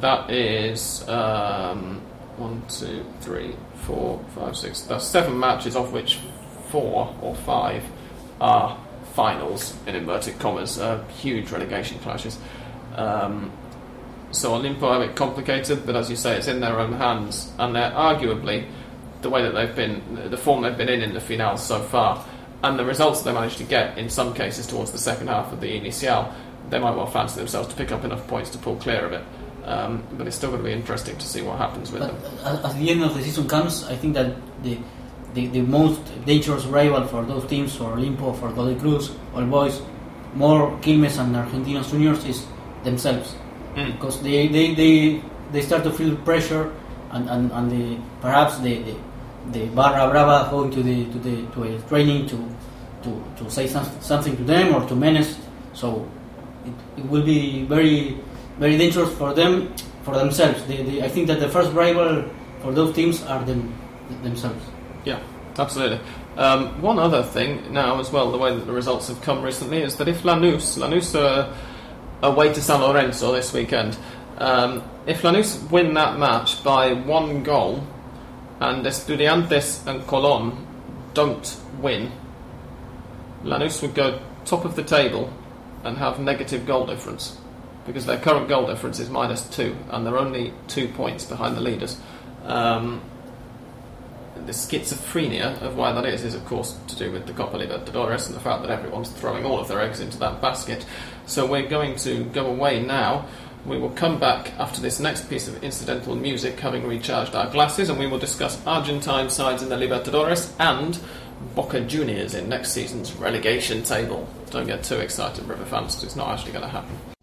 That is um, one, two, three, four, five, six. That's seven matches, of which four or five are finals in inverted commas, uh, huge relegation clashes. Um, so Olimpo have it complicated, but as you say, it's in their own hands, and they're arguably the way that they've been, the form they've been in in the finals so far, and the results that they managed to get in some cases towards the second half of the inicial, they might well fancy themselves to pick up enough points to pull clear of it. Um, but it's still going to be interesting to see what happens with But them. as, as the end of the season comes, I think that the, the, the most dangerous rival for those teams, for Olimpo, for Godoy Cruz, All Boys, more Quilmes and Argentinos Juniors, is themselves. Mm. Because they, they, they, they start to feel pressure and, and, and the, perhaps the, the, the Barra Brava going to the to the to a training to to, to say some, something to them or to menace. So it, it will be very very dangerous for them for themselves. They, they, I think that the first rival for those teams are them themselves. Yeah, absolutely. Um, one other thing now as well, the way that the results have come recently is that if Lanús, Lanús are away to San Lorenzo this weekend, um, if Lanús win that match by one goal and Estudiantes and Colón don't win, Lanús would go top of the table and have negative goal difference because their current goal difference is minus two and they're only two points behind the leaders. Um, the schizophrenia of why that is is of course to do with the Copa Libertadores and the fact that everyone's throwing all of their eggs into that basket. So we're going to go away now. We will come back after this next piece of incidental music, having recharged our glasses, and we will discuss Argentine sides in the Libertadores and Boca Juniors in next season's relegation table. Don't get too excited, River fans, because it's not actually going to happen.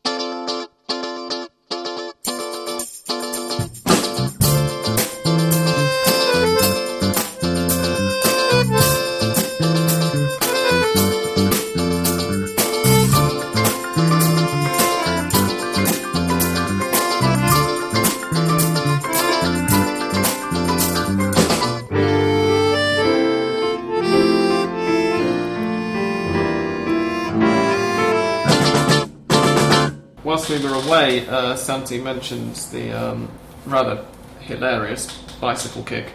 Away, uh, Santi mentions the um, rather hilarious bicycle kick,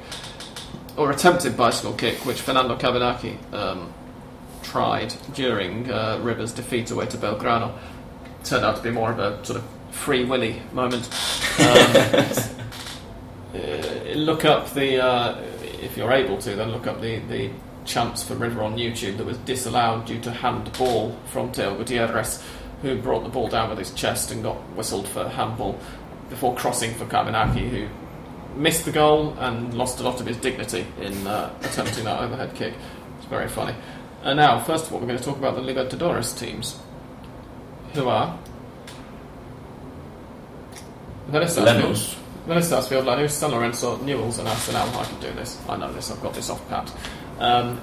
or attempted bicycle kick, which Fernando Cavenaghi um, tried during uh, River's defeat away to Belgrano. Turned out to be more of a sort of free willy moment. Um, [laughs] uh, look up the, uh, if you're able to, then look up the, the chants for River on YouTube that was disallowed due to handball from Teo Gutierrez, who brought the ball down with his chest and got whistled for handball before crossing for Cavenaghi, who missed the goal and lost a lot of his dignity in uh, attempting that overhead kick. It's very funny. And now, first of all, we're going to talk about the Libertadores teams, who are Vélez Sarsfield. Vélez Sarsfield, Lanús, San Lorenzo, Newell's, and Arsenal. I can do this. I know this. I've got this off pat. Um,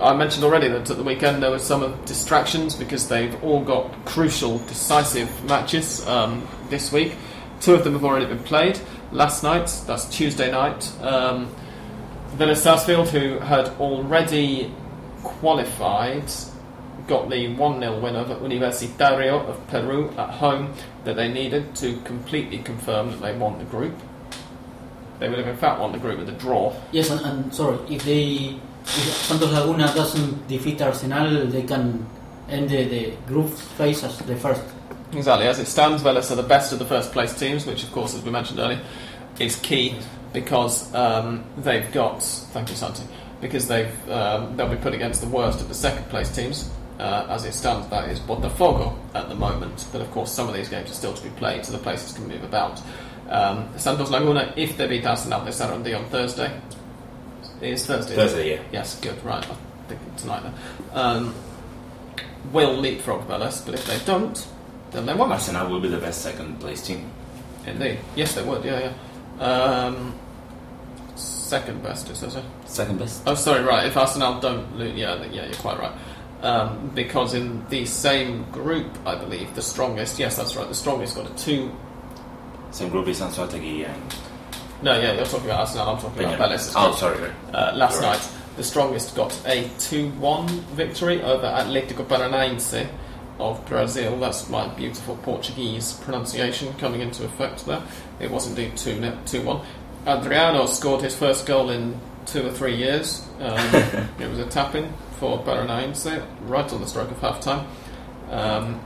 I mentioned already that at the weekend there were some distractions because they've all got crucial, decisive matches um, this week. Two of them have already been played. Last night, that's Tuesday night, um, Vélez Sarsfield, who had already qualified, got the 1 0 win over Universitario of Peru at home that they needed to completely confirm that they won the group. They would have, in fact, won the group with a draw. Yes, and, and sorry, if they Santos Laguna doesn't defeat Arsenal, they can end the, the group phase as the first. Exactly. As it stands, Vélez are the best of the first place teams, which, of course, as we mentioned earlier, is key because um, they've got. Thank you, Santi. Because they've um, they'll be put against the worst of the second place teams. Uh, as it stands, that is Botafogo at the moment. But of course, some of these games are still to be played, so the places can move about. Um, Santos Laguna, if they beat Arsenal de Sarandí on Thursday, it is Thursday. Thursday, yeah. Yes, good. Right, I think tonight then. Um, will leapfrog Vélez, but if they don't, then they won't. Arsenal will be the best second place team. Indeed. Yes, they would. Yeah, yeah. Um, second best, is says. it. Second best. Oh, sorry. Right. If Arsenal don't lose, yeah, yeah, you're quite right. Um, because in the same group, I believe the strongest. Yes, that's right. The strongest got a two. Same group is Anzoátegui and No, yeah, you're talking about Arsenal. I'm talking about. Vélez. Oh, sorry. uh, last right. night. The strongest got a 2 1 victory over Atlético Paranaense of Brazil. That's my beautiful Portuguese pronunciation coming into effect there. It was indeed 2 1. Adriano scored his first goal in two or three years. Um, [laughs] it was a tap in for Paranaense right on the stroke of half time. Um,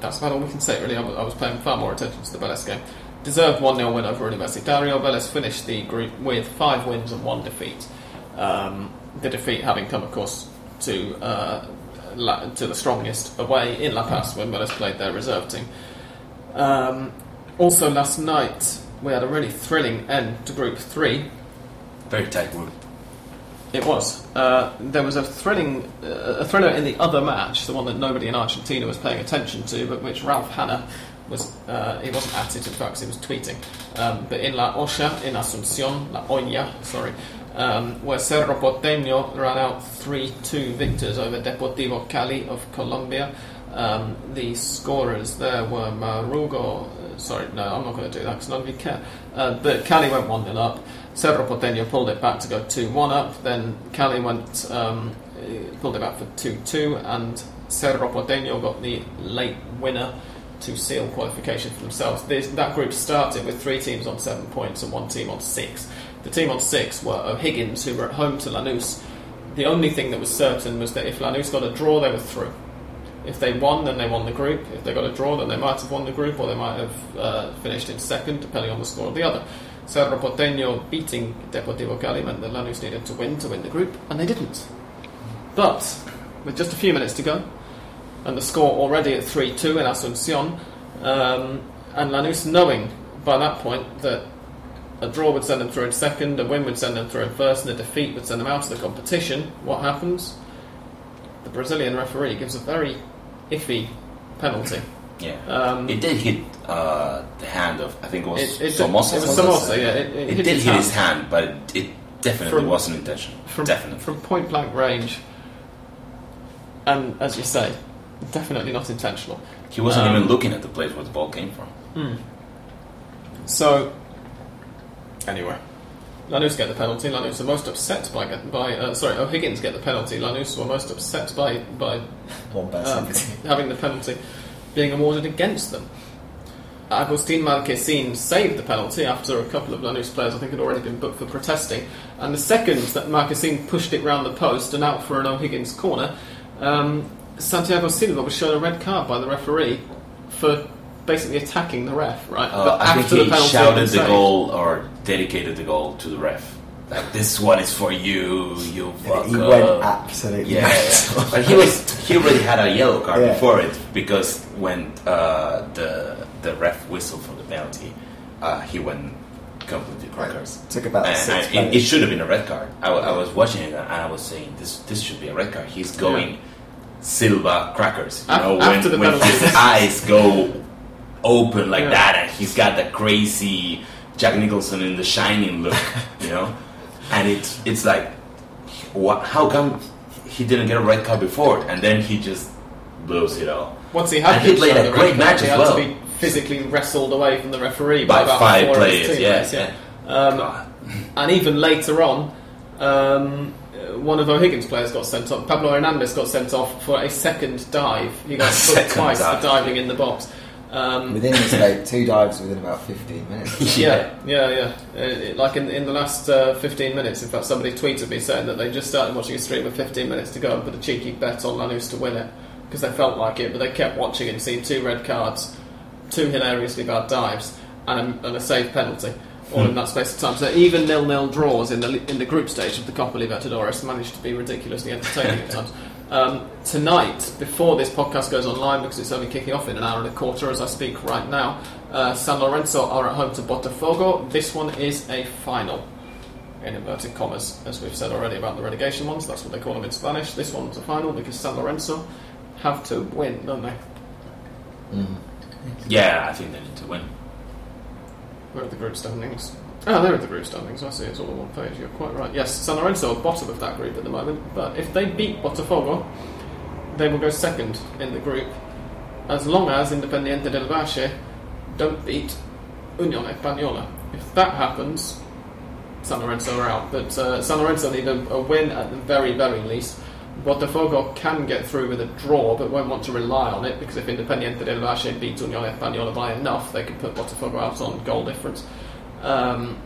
that's about all we can say, really. I was, paying far more attention to the Vélez game. Deserved 1 0 win over Universitario. Vélez finished the group with five wins and one defeat. Um, the defeat having come, of course, to uh, La- to the strongest away in La Paz when Vélez played their reserve team. Um, also, last night we had a really thrilling end to Group 3. Very tight one. It was. Uh, there was a thrilling, uh, a thriller in the other match, the one that nobody in Argentina was paying attention to, but which Ralph Hannah was. Uh, he wasn't at it, in fact, he was tweeting. Um, but in La Ocha, in Asunción, La Olla, sorry, um, where Cerro Porteño ran out 3-2 victors over Deportivo Cali of Colombia. Um, the scorers there were Marugo. uh, Sorry, no, I'm not going to do that because you care. Uh, but Cali went 1 0 up. Cerro Porteño pulled it back to go 2 1 up. Then Cali went um, pulled it back for 2 2, and Cerro Porteño got the late winner to seal qualification for themselves. This, that group started with three teams on seven points and one team on six. The team on six were O'Higgins, who were at home to Lanús. The only thing that was certain was that if Lanús got a draw, they were through. If they won, then they won the group. If they got a draw, then they might have won the group, or they might have uh, finished in second, depending on the score of the other. Cerro Porteño beating Deportivo Cali meant that Lanús needed to win to win the group, and they didn't. But with just a few minutes to go, and the score already at 3 2 in Asunción, um, and Lanús knowing by that point that a draw would send them through in second, a win would send them through in first, and a defeat would send them out of the competition, what happens? The Brazilian referee gives a very iffy penalty. [laughs] Yeah. Um, it did hit uh, the hand of, I think it was It, it, Somoza. it was Somoza, yeah. It, it, It hit did his hit hand his hand, but it, it definitely From- wasn't intentional. from, definitely. from point blank range. And as you say, definitely not intentional. he wasn't um, even looking at the place where the ball came from. So, anyway, Lanús get the penalty. Lanús are most upset by by uh, sorry O'Higgins get the penalty. Lanús were most upset by by [laughs] um, [laughs] having the penalty being awarded against them. Agustin Marchesín saved the penalty after a couple of Lanús players, I think, had already been booked for protesting. And the second that Marchesín pushed it round the post and out for an O'Higgins corner, um, Santiago Silva was shown a red card by the referee for basically attacking the ref, right? Uh, I think the he penalty had shouted the saved. goal or dedicated the goal to the ref. Like this one is for you, you fucker. he went absolutely Yeah, mental. [laughs] but he was he already had a yellow card Yeah. before it because when uh, the the ref whistled for the penalty, uh, he went completely crackers. Took about And- six and it, it should have been a red card. I, I was watching it and I was saying this this should be a red card. He's going Silva crackers. You know after when, when his eyes go open like Yeah. that and he's got that crazy Jack Nicholson in The Shining look, [laughs] you know, and it's it's like, what? How come he didn't get a red card before and then he just blows it all? Once he had And he played a great match he as well. to be physically wrestled away from the referee By by, about five players, his yeah, yeah. Um, and even later on, um, one of O'Higgins' players got sent off. Pablo Hernandez got sent off for a second dive. He got [laughs] A booked twice dive. for diving in the box. Um, Within this like two dives within about 15 minutes. [laughs] yeah, yeah, yeah. Uh, it- like in, in the last uh, 15 minutes, in fact, somebody tweeted me saying that they just started watching a stream with 15 minutes to go and put a cheeky bet on Lanús to win it because they felt like it, but they kept watching and seeing two red cards, two hilariously bad dives, and a, and a saved penalty. All in that space of time. So even nil-nil draws in the in the group stage of the Copa Libertadores managed to be ridiculously entertaining at times. Um, tonight, before this podcast goes online, because it's only kicking off in an hour and a quarter as I speak right now, uh, San Lorenzo are at home to Botafogo. This one is a final, in inverted commas, as we've said already about the relegation ones. That's what they call them in Spanish. This one's a final because San Lorenzo have to win, don't they? Mm. Yeah, I think they need to win. Where are the group standings? Ah, there are the group standings. I see. It's all on one page. You're quite right. Yes, San Lorenzo are bottom of that group at the moment. But if they beat Botafogo, they will go second in the group, as long as Independiente del Valle don't beat Union Española. If that happens, San Lorenzo are out. But uh, San Lorenzo need a, a win at the very, very least. Botafogo can get through with a draw, but won't want to rely on it because if Independiente del Valle beat Union Española by enough, they can put Botafogo out on goal difference. Um,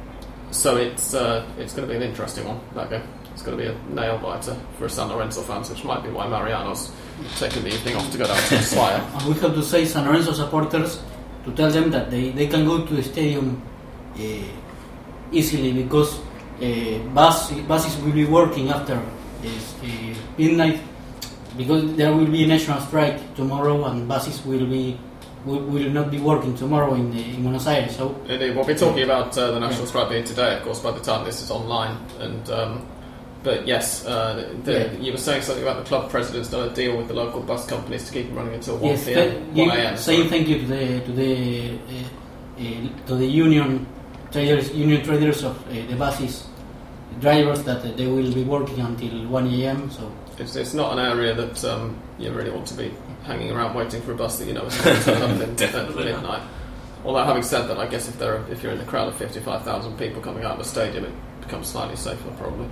so it's uh, it's going to be an interesting one. That game. It's going to be a nail biter for San Lorenzo fans, which might be why Mariano's taking the evening off to go down to. [laughs] And we have to say San Lorenzo supporters to tell them that they, they can go to the stadium uh, easily because uh, bus, buses will be working after uh, midnight because there will be a national strike tomorrow and buses will be will, will not be working tomorrow in, the, in Buenos Aires. So Indeed, we'll be talking about uh, the national strike being today, of course, by the time this is online. And um, but yes, uh, the, Yeah. you were saying something about the club president's done a deal with the local bus companies to keep them running until one yes, pm, th- one you- am. saying thank you to the to the uh, uh, to the union traders union traders of uh, the buses drivers that they will be working until 1 a.m. So It's, it's not an area that um, you really want to be hanging around waiting for a bus that you know is going to turn up in, [laughs] at Definitely not. midnight. Although having said that, I guess if there are, if you're in the crowd of 55,000 people coming out of the stadium, it becomes slightly safer probably.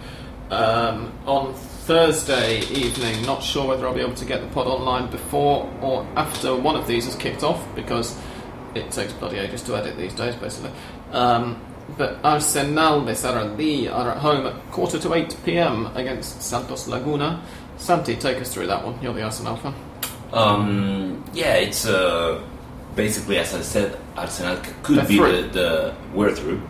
Um, on Thursday evening, not sure whether I'll be able to get the pod online before or after one of these has kicked off because it takes bloody ages to edit these days, basically. Um, but Arsenal de Sarandí are at home at quarter to 8 pm against Santos Laguna. Santi, take us through that one. You're the Arsenal fan. Um, yeah, it's uh, basically as I said, Arsenal could They're be through. the, the we're through.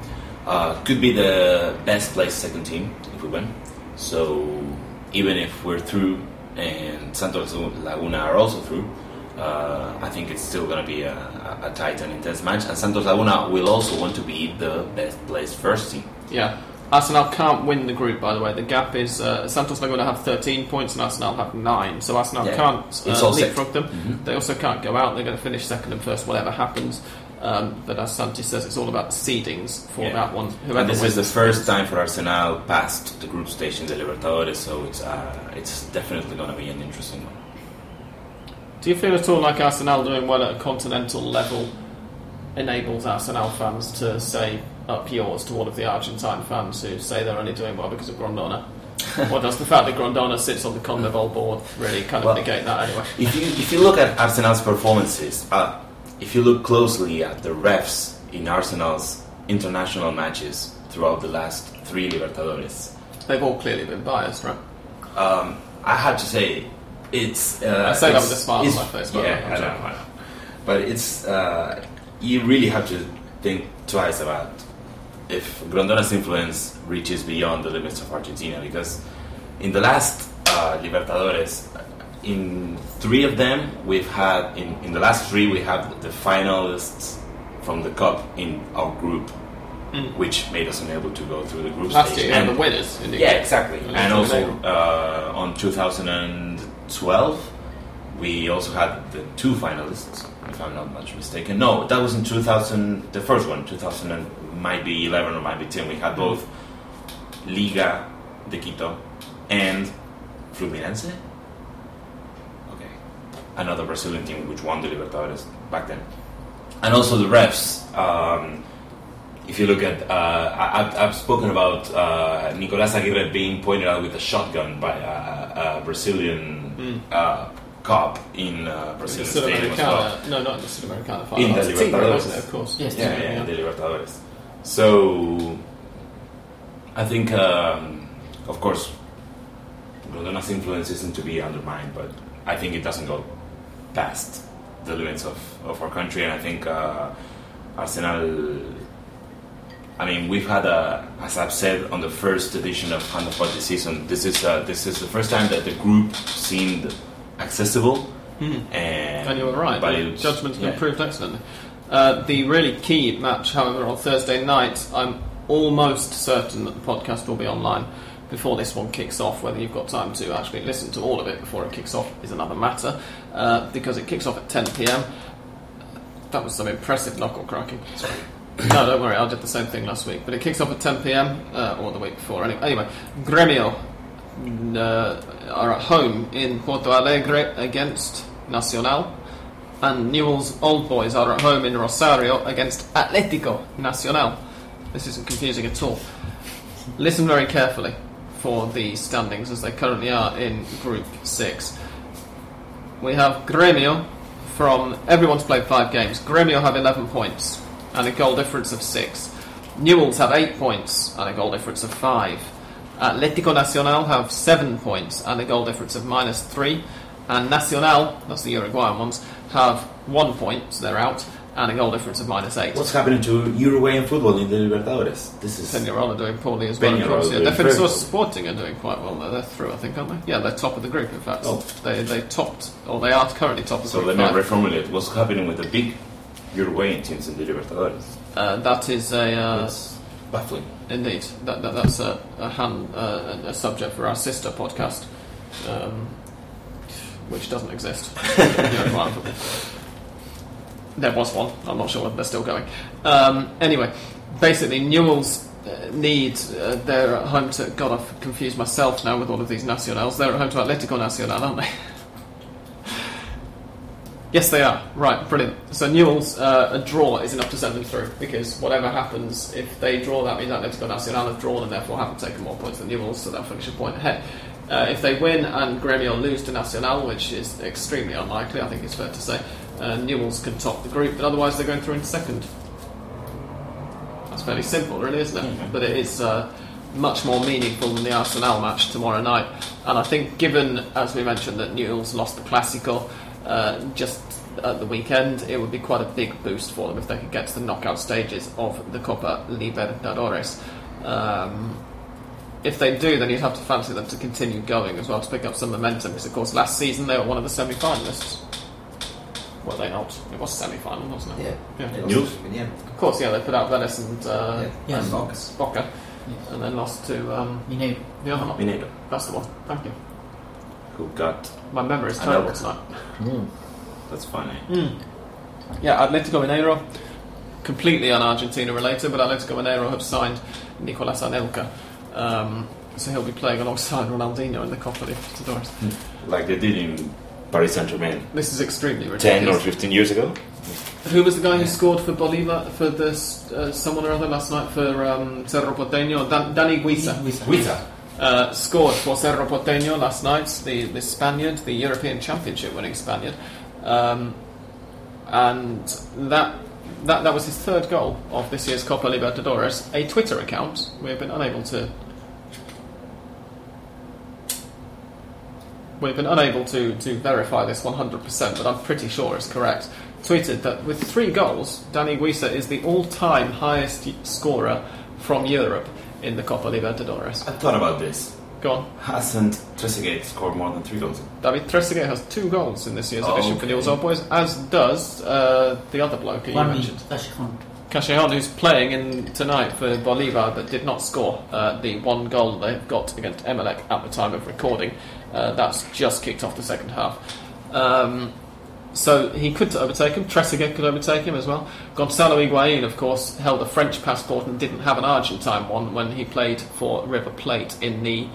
Uh, could be the best placed second team if we win. So even if we're through and Santos Laguna are also through, uh, I think it's still going to be a, a, a tight and intense match. And Santos Laguna will also want to be the best placed first team. Yeah. Arsenal can't win the group, by the way. The gap is uh, Santos Laguna going to have 13 points and Arsenal have 9. So Arsenal Yeah. can't uh, leapfrog them. Mhm. They also can't go out. They're going to finish second and first, whatever happens. Um, but as Santi says, it's all about seedings for Yeah. that one. Whoever And this wins is the first time for Arsenal past the group stage in the Libertadores, so it's uh, it's definitely going to be an interesting one. Do you feel at all like Arsenal doing well at a continental level enables Arsenal fans to say up yours to all of the Argentine fans who say they're only doing well because of Grondona? [laughs] or does the fact that Grondona sits on the CONMEBOL board really kind of Well- negate that anyway? If you if you look at Arsenal's performances, uh, if you look closely at the refs in Arsenal's international matches throughout the last three Libertadores, They've all clearly been biased, right? um, I have to say it's. Uh, I say that with a smile on my face, but Yeah, I know. I know. But it's uh, you really have to think twice about if Grondona's influence reaches beyond the limits of Argentina because in the last uh, Libertadores, in three of them we've had in, in the last three we have the finalists from the cup in our group, which made us unable to go through the group Mm. Last stage. year, had And- the winners. Yeah, exactly. And And also uh, on 2012, we also had the two finalists, if I'm not much mistaken. No, that was in 2000. The first one, 2000 and might be 11 or might be 10. We had both Liga de Quito and Fluminense. Okay, another Brazilian team which won the Libertadores back then, and also the refs. Um, if you look at, uh, I, I've, I've spoken about uh, Nicolas Aguirre being pointed out with a shotgun by a, a Brazilian uh, cop in uh, the Brazilian stadium Sudamericana. well. No, not in the Sudamericana final. In the That's Tigre, Libertadores. of course. Yes, Yeah, yeah, yeah. the Libertadores. So, I think, um, of course, Grondona's influence isn't to be undermined, but I think it doesn't go past the limits of, of our country, and I think uh, Arsenal. I mean, we've had a, as I've said on the first edition of Hand of Pod this season. This is uh, this is the first time that the group seemed accessible, and, And you were right. but the judgment's been yeah. proved excellently. Uh, the really key match, however, on Thursday night, I'm almost certain that the podcast will be online before this one kicks off. Whether you've got time to actually listen to all of it before it kicks off is another matter, uh, because it kicks off at 10 pm. That was some impressive knuckle cracking. No, don't worry, I did the same thing last week. But it kicks off at 10 pm, uh, or the week before. Anyway, Gremio uh, are at home in Porto Alegre against Nacional, and Newell's Old Boys are at home in Rosario against Atletico Nacional. This isn't confusing at all. Listen very carefully for the standings as they currently are in Group 6. We have Gremio from everyone's played five games. Gremio have 11 points and a goal difference of 6. Newell's have 8 points and a goal difference of 5. Atlético Nacional have 7 points and a goal difference of minus 3. And Nacional, that's the Uruguayan ones, have 1 point, so they're out, and a goal difference of minus 8. What's happening to Uruguayan football in the Libertadores? This is Peñarol are doing poorly as well. Of Peñarol yeah. Defensor. Sporting are doing quite well. Though. They're through, I think, aren't they? Yeah, they're top of the group. In fact, Oh. they they topped, or they are currently top of so. group So Let me five. reformulate. What's happening with the big Uruguayan teams in the Libertadores? Uh, that is a uh, It's baffling. indeed. That, that that's a, a hand uh, a subject for our sister podcast, um, which doesn't exist. [laughs] There was one. I'm not sure whether they're still going. Um, anyway, basically, Newell's uh, need. Uh, they're at home to. God, I've confused myself now with all of these nationals. They're at home to Atletico Nacional, aren't they? Yes, they are. Right, brilliant. So Newell's uh, a draw is enough to send them through because whatever happens, if they draw, that means Atletico Nacional have got Arsenal have drawn and therefore haven't taken more points than Newell's, so they'll finish a point ahead. Uh, if they win and Gremio lose to Nacional, which is extremely unlikely, I think it's fair to say, uh, Newell's can top the group, but otherwise they're going through in second. That's fairly simple, really, isn't it? But it is uh, much more meaningful than the Arsenal match tomorrow night. And I think, given, as we mentioned, that Newell's lost the Clásico uh, just at the weekend, it would be quite a big boost for them if they could get to the knockout stages of the Copa Libertadores. Um, if they do, then you'd have to fancy them to continue going as well to pick up some momentum. Because, of course, last season they were one of the semi finalists. Were they not? It was semi final, wasn't it? Yeah. Yeah. It News? was- Yeah. Of course, yeah, they put out Vélez and, uh, Yeah. Yes. and Boca, Yes. and then lost to um, Mineiro. the other one. Mineiro, That's the one. Thank you. Who got My memory is I terrible know. tonight. Mm. that's funny. Yeah, Atletico Mineiro, completely un-Argentina related, but Atletico Mineiro have signed Nicolas Anelka. Um, so he'll be playing alongside Ronaldinho in the Copa Libertadores. Like they did in Paris Saint Germain This is extremely ridiculous. ten or fifteen years ago. Who was the guy who scored for Bolivar, for this, uh, someone or other last night for um, Cerro Porteño? Dan- Dani Güiza. With- Guiza. Uh, scored for Cerro Porteño last night, the, the Spaniard, the European Championship winning Spaniard. Um, and that, that that was his third goal of this year's Copa Libertadores. A Twitter account, we have been unable to we've been unable to, to verify this 100%, but I'm pretty sure it's correct, tweeted that with three goals, Dani Güiza is the all time highest scorer from Europe in the Copa Libertadores. I thought about this. Go on. Hasn't Trezeguet scored more than three goals? David Trezeguet has two goals in this year's Oh, edition for the Newell's Old Boys, as does uh, the other bloke who you Juanmi mentioned. Callejón. Callejón, who's playing in tonight for Bolivar, but did not score uh, the one goal they've got against Emelec at the time of recording. Uh, that's just kicked off the second half. Um, so he could overtake him. Trezeguet could overtake him as well. Gonzalo Higuain, of course, held a French passport and didn't have an Argentine one when he played for River Plate in the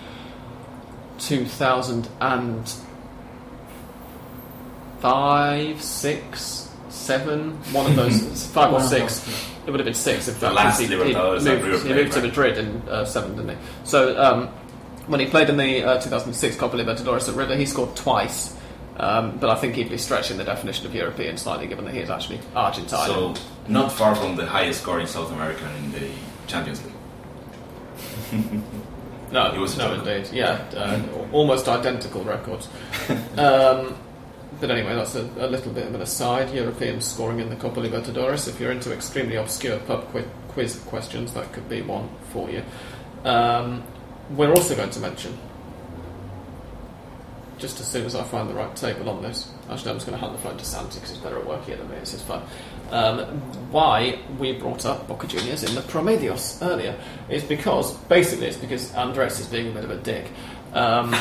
2005, 6, 7, one of [laughs] those, 5 or 6. It would have been 6 if The that last he, he moved, he moved to? Madrid in uh, 7, didn't he? So um, when he played in the uh, 2006 Copa Libertadores at River, he scored twice. Um, but I think he'd be stretching the definition of European slightly, given that he is actually Argentine. So, not far from the highest scoring South American in the Champions League. [laughs] no, he was no, indeed, yeah, [laughs] uh, almost identical records. um, but anyway, that's a, a little bit of an aside. European scoring in the Copa Libertadores. If you're into extremely obscure pub qui- quiz questions, that could be one for you. Um, we're also going to mention, just as soon as I find the right table on this, actually, I'm just going to hand the phone to Santi because he's better at work here than me. This is fun. Um, why we brought up Boca Juniors in the Promedios earlier is because, basically, it's because Andres is being a bit of a dick. Um,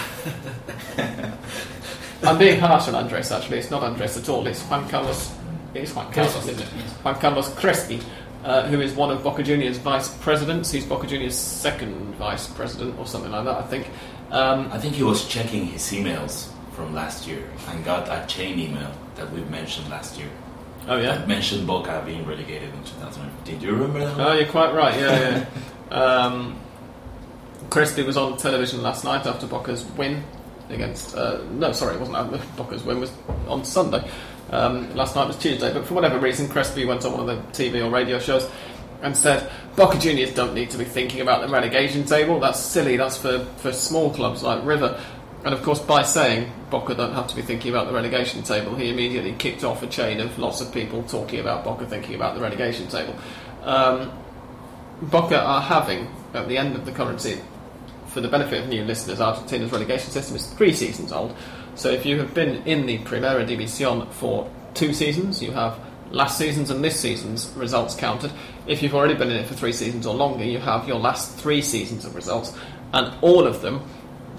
[laughs] I'm being harsh on Andres, actually. It's not Andres at all. It's Juan Carlos. It's Juan Carlos, isn't it? Juan Carlos Crespi, uh, who is one of Boca Juniors' vice presidents. He's Boca Juniors' second vice president, or something like that, I think. Um, I think he was checking his emails from last year and got a chain email that we mentioned last year. oh, yeah? That mentioned Boca being relegated in 2015. Do you remember that? Oh, you're quite right. Yeah, yeah. [laughs] um, Crespi was on television last night after Boca's win against. Uh, no, sorry, it wasn't. [laughs] Boca's win was on Sunday. Um, last night was Tuesday, but for whatever reason, Crespi went on one of the TV or radio shows and said Boca Juniors don't need to be thinking about the relegation table. That's silly. That's for, for small clubs like River. And of course, by saying Boca don't have to be thinking about the relegation table, he immediately kicked off a chain of lots of people talking about Boca thinking about the relegation table. Um, Boca are having, at the end of the season, for the benefit of new listeners, Argentina's relegation system is three seasons old. So if you have been in the Primera División for two seasons, you have last season's and this season's results counted. If you've already been in it for three seasons or longer, you have your last three seasons of results, and all of them,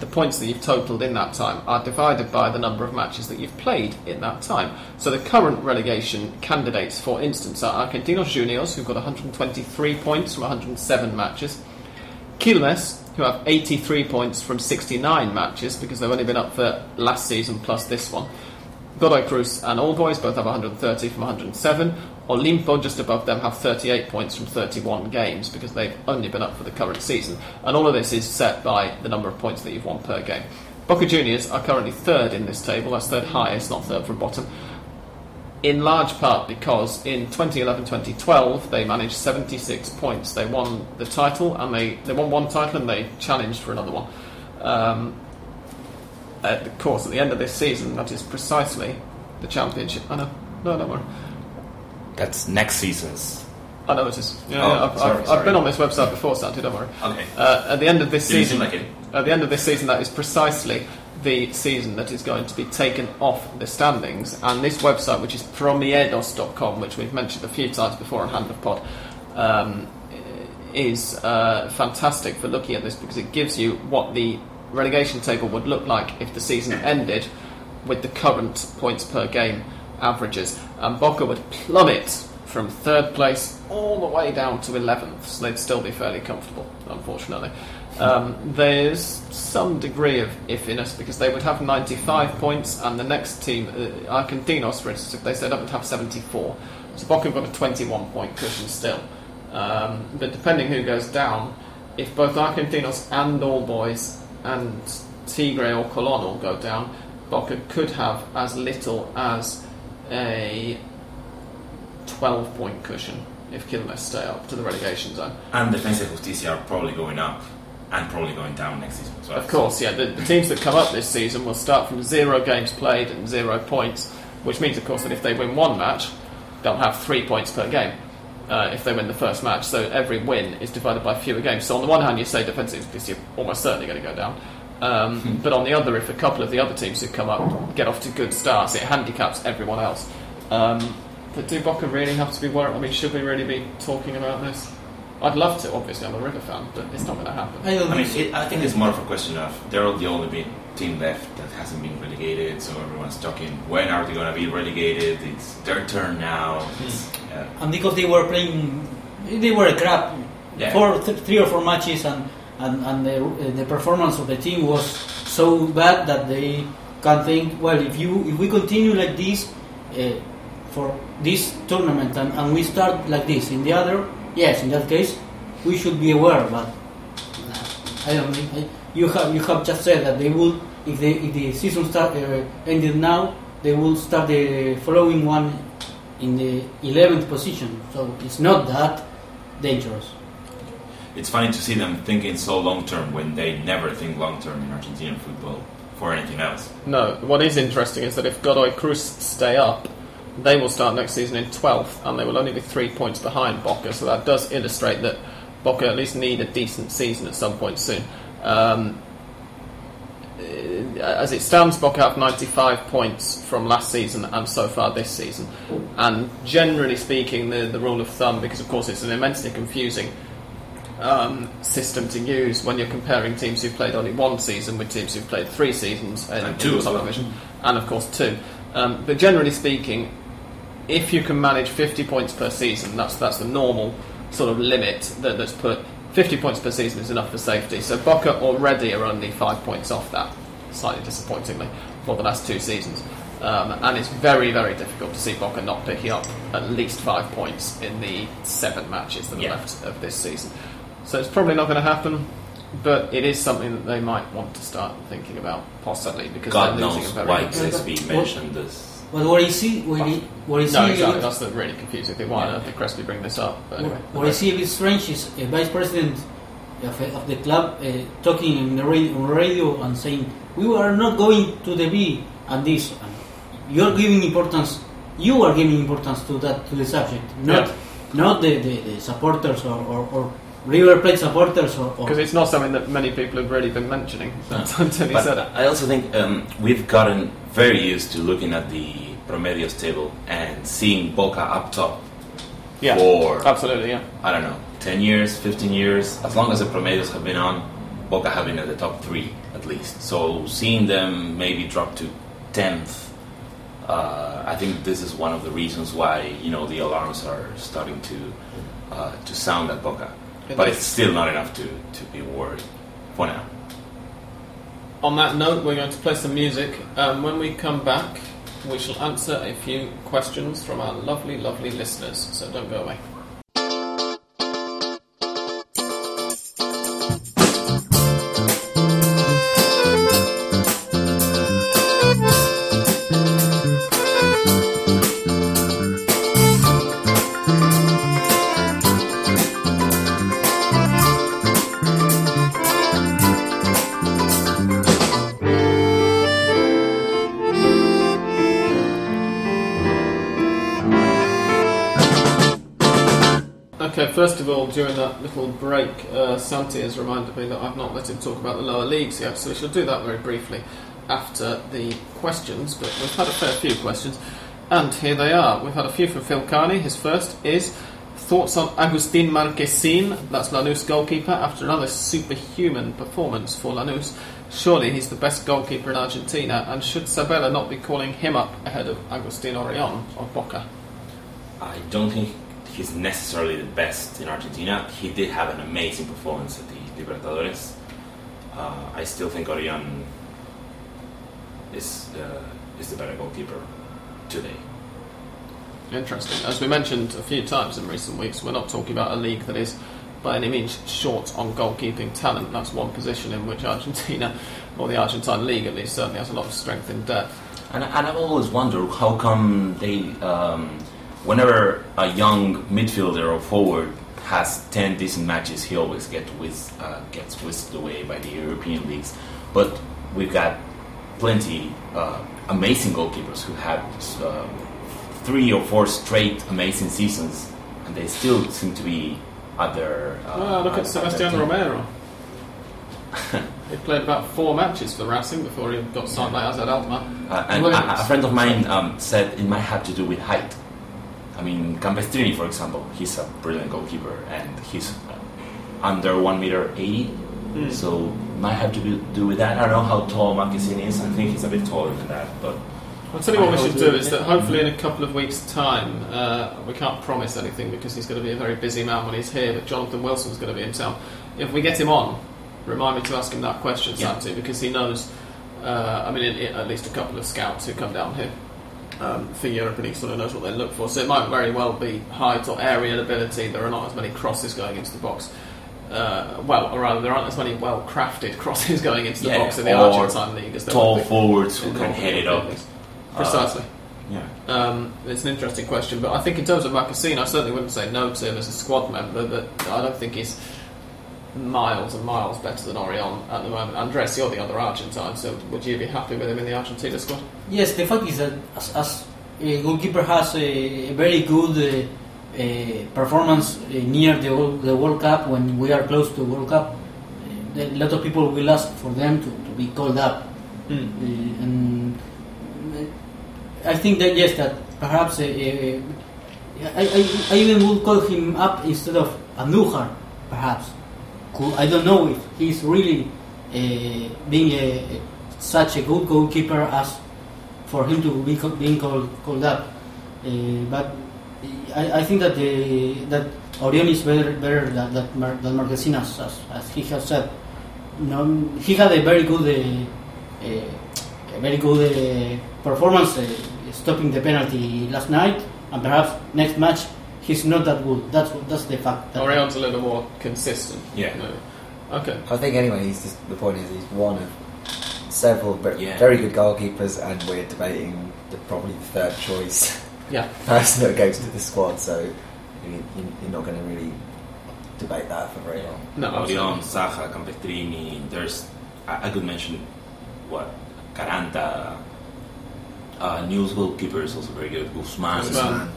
the points that you've totaled in that time, are divided by the number of matches that you've played in that time. So the current relegation candidates, for instance, are Argentinos Juniors, who've got 123 points from 107 matches. Quilmes, who have 83 points from 69 matches because they've only been up for last season plus this one. Godoy Cruz and All Boys both have 130 from 107. Olimpo, just above them, have 38 points from 31 games because they've only been up for the current season. And all of this is set by the number of points that you've won per game. Boca Juniors are currently third in this table, that's third highest, not third from bottom in large part because in 2011-2012 they managed 76 points. They won the title and they, they won one title and they challenged for another one. Um, the course at the end of this season, that is precisely the championship. I know, no, don't worry. That's next season's. I know it is. Yeah, Oh, yeah, I've, sorry, I've, I've been on this website before, Santi. Don't worry. Okay. Uh, at the end of this Didn't season, like at the end of this season, that is precisely the season that is going to be taken off the standings. And this website, which is promiedos.com, which we've mentioned a few times before on Hand of Pod, um, is uh, fantastic for looking at this because it gives you what the relegation table would look like if the season ended with the current points per game averages. And Boca would plummet from third place all the way down to 11th, so they'd still be fairly comfortable, unfortunately. Um, there's some degree of iffiness because they would have 95 points, and the next team, uh, Argentinos, for instance, if they set up, would have 74. So Boca got a 21 point cushion still. Um, but depending who goes down, if both Argentinos and All Boys and Tigre or Colón all go down, Boca could have as little as a 12 point cushion if Quilmes stay up to the relegation zone. And y Justicia are probably going up and probably going down next season as well. Of course, yeah, the, the teams that come up this season will start from zero games played and zero points, which means, of course, that if they win one match, they'll have three points per game. Uh, if they win the first match, so every win is divided by fewer games. So on the one hand, you say defensive because you're almost certainly going to go down, um, but on the other, if a couple of the other teams who come up get off to good starts, it handicaps everyone else. Um, but do Boca really have to be worried? I mean, should we really be talking about this? I'd love to. Obviously, I'm a River fan, but it's not going to happen. I I mean, it, I think it's more of a question of they're the only big team left that hasn't been relegated, so everyone's talking when are they going to be relegated? It's their turn now. It's, uh, and because they were playing, they were a crap. Yeah. Four, th- three or four matches, and and, and the, uh, the performance of the team was so bad that they can think, well, if you if we continue like this uh, for this tournament and, and we start like this in the other, yes, in that case, we should be aware. But I don't think you have you have just said that they will if the if the season start uh, ended now, they will start the following one in the 11th position. So it's not that dangerous. It's funny to see them thinking so long term when they never think long term in Argentinian football for anything else. No, what is interesting is that if Godoy Cruz stay up, they will start next season in 12th, and they will only be three points behind Boca, so that does illustrate that Boca at least need a decent season at some point soon. Um, uh, as it stands, Boca have 95 points from last season and so far this season. And generally speaking, the, the rule of thumb, because of course it's an immensely confusing um, system to use when you're comparing teams who've played only one season with teams who've played three seasons in, And two in the top division, and of course two. Um, but generally speaking, if you can manage 50 points per season, that's that's the normal sort of limit that, that's put. 50 points per season is enough for safety. So Boca already are only five points off that, slightly disappointingly, for the last two seasons. Um, and it's very, very difficult to see Boca not picking up at least five points in the seven matches that are Yeah. left of this season. So it's probably not going to happen, but it is something that they might want to start thinking about, possibly, because God they're losing knows a very why good Crespi What- mentioned this. But what I see, what I, what I see, No, exactly. That's the really confusing thing. Why on earth did Crespi bring this up? But anyway, what I see a bit strange is a vice president of, of the club uh, talking in the radio, on radio and saying we are not going to the B and this. And you're giving importance. You are giving importance to that to the subject, not Yeah. not the, the, the supporters or, or, or River Plate supporters or, or because it's not something that many people have really been mentioning [laughs] until he But said it. I also think um, we've gotten very used to looking at the promedios table and seeing Boca up top Yeah, for absolutely. Yeah, I don't know, 10 years, 15 years, as long as the promedios have been on, Boca have been at the top three at least. So seeing them maybe drop to 10th, uh, I think this is one of the reasons why, you know, the alarms are starting to uh, to sound at Boca. It But is. it's still not enough to, to be worried for now. On that note, we're going to play some music. Um, when we come back, we shall answer a few questions from our lovely, lovely listeners. So don't go away. Little break, uh, Santi has reminded me that I've not let him talk about the lower leagues yet, so we shall do that very briefly after the questions. But we've had a fair few questions, and here they are. We've had a few from Phil Carney. His first is thoughts on Agustin Marchesín, that's Lanús goalkeeper, after another superhuman performance for Lanús. Surely he's the best goalkeeper in Argentina, and should Sabella not be calling him up ahead of Agustin Orion of Boca? I don't think he's necessarily the best in Argentina. He did have an amazing performance at the Libertadores. Uh, I still think Orion is uh, is the better goalkeeper today. Interesting. As we mentioned a few times in recent weeks, we're not talking about a league that is by any means short on goalkeeping talent. That's one position in which Argentina, or the Argentine league at least, certainly has a lot of strength in depth. And, and I've always wondered how come they, um, whenever a young midfielder or forward has 10 decent matches, he always get uh, gets whisked away by the European leagues. But we've got plenty uh, amazing goalkeepers who have uh, three or four straight amazing seasons, and they still seem to be at their. Uh, Ah, look at Sebastian. Romero. [laughs] he played about four matches for Racing before he got signed by AZ Alkmaar. Uh, and a, a friend of mine um, said it might have to do with height. I mean, Campestrini, for example, he's a brilliant goalkeeper, and he's uh, under one meter eighty, Hmm. so might have to be, do with that. I don't know how tall Marchesín is. I think he's a bit taller than that, but I'll tell you what I we should do is that hopefully in a couple of weeks' time, uh, we can't promise anything because he's going to be a very busy man when he's here, but Jonathan Wilson's going to be himself. If we get him on, remind me to ask him that question, Yeah. Santi, because he knows, uh, I mean, in, in at least a couple of scouts who come down here um, for Europe and he sort of knows what they look for. So it might very well be height or aerial ability. There are not as many crosses going into the box. Uh, well, or rather, there aren't as many well-crafted [laughs] crosses going into the Yeah, box in the Argentine league as there tall forwards who can head it up. leagues. Precisely. Yeah. Um, it's an interesting question, but I think in terms of Marchesín, I certainly wouldn't say no to him as a squad member, but I don't think he's miles and miles better than Orion at the moment. Andres, you're the other Argentine, so would you be happy with him in the Argentina squad? Yes, the fact is that as, as a goalkeeper has a, a very good uh, uh, performance uh, near the, World- the World Cup, when we are close to the World Cup, uh, a lot of people will ask for them to, to be called up. Uh, and uh, I think that yes, that perhaps I, I, I even would call him up instead of Andújar, perhaps. Who I don't know if he's really uh, being a, such a good goalkeeper as for him to be co- being called called up. Uh, but I, I think that the that Orion is better better than that Mar, than Marquesinas, as, as he has said. No, he had a very good uh, uh, a very good uh, performance uh, stopping the penalty last night, and perhaps next match he's not that good. That's that's the fact. That Orion's a little more consistent. Yeah. maybe. Okay. I think anyway, he's just, the point is he's one of several very, Yeah. very good goalkeepers, and we're debating the, probably the third choice Yeah. [laughs] person that goes to the squad. So you, you- you're not going to really debate that for very long. No, Orion, absolutely. Saja, Campestrini. There's I, I could mention what Caranta. Uh, News goalkeeper is also very good. Guzman. Guzman.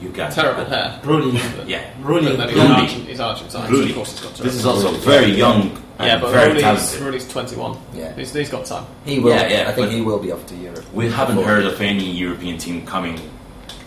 You got Terrible hair. Really, [laughs] Yeah. really. But then he's, Rulli. Argent, he's Argentine, so Rulli. of course he's got This is terrible also very young and Yeah, but very Rulli's, talented. Rulli's 21. Yeah. He's, he's got time. He will. Yeah, yeah, I think but- he will be off to Europe. We haven't before- heard of any European team coming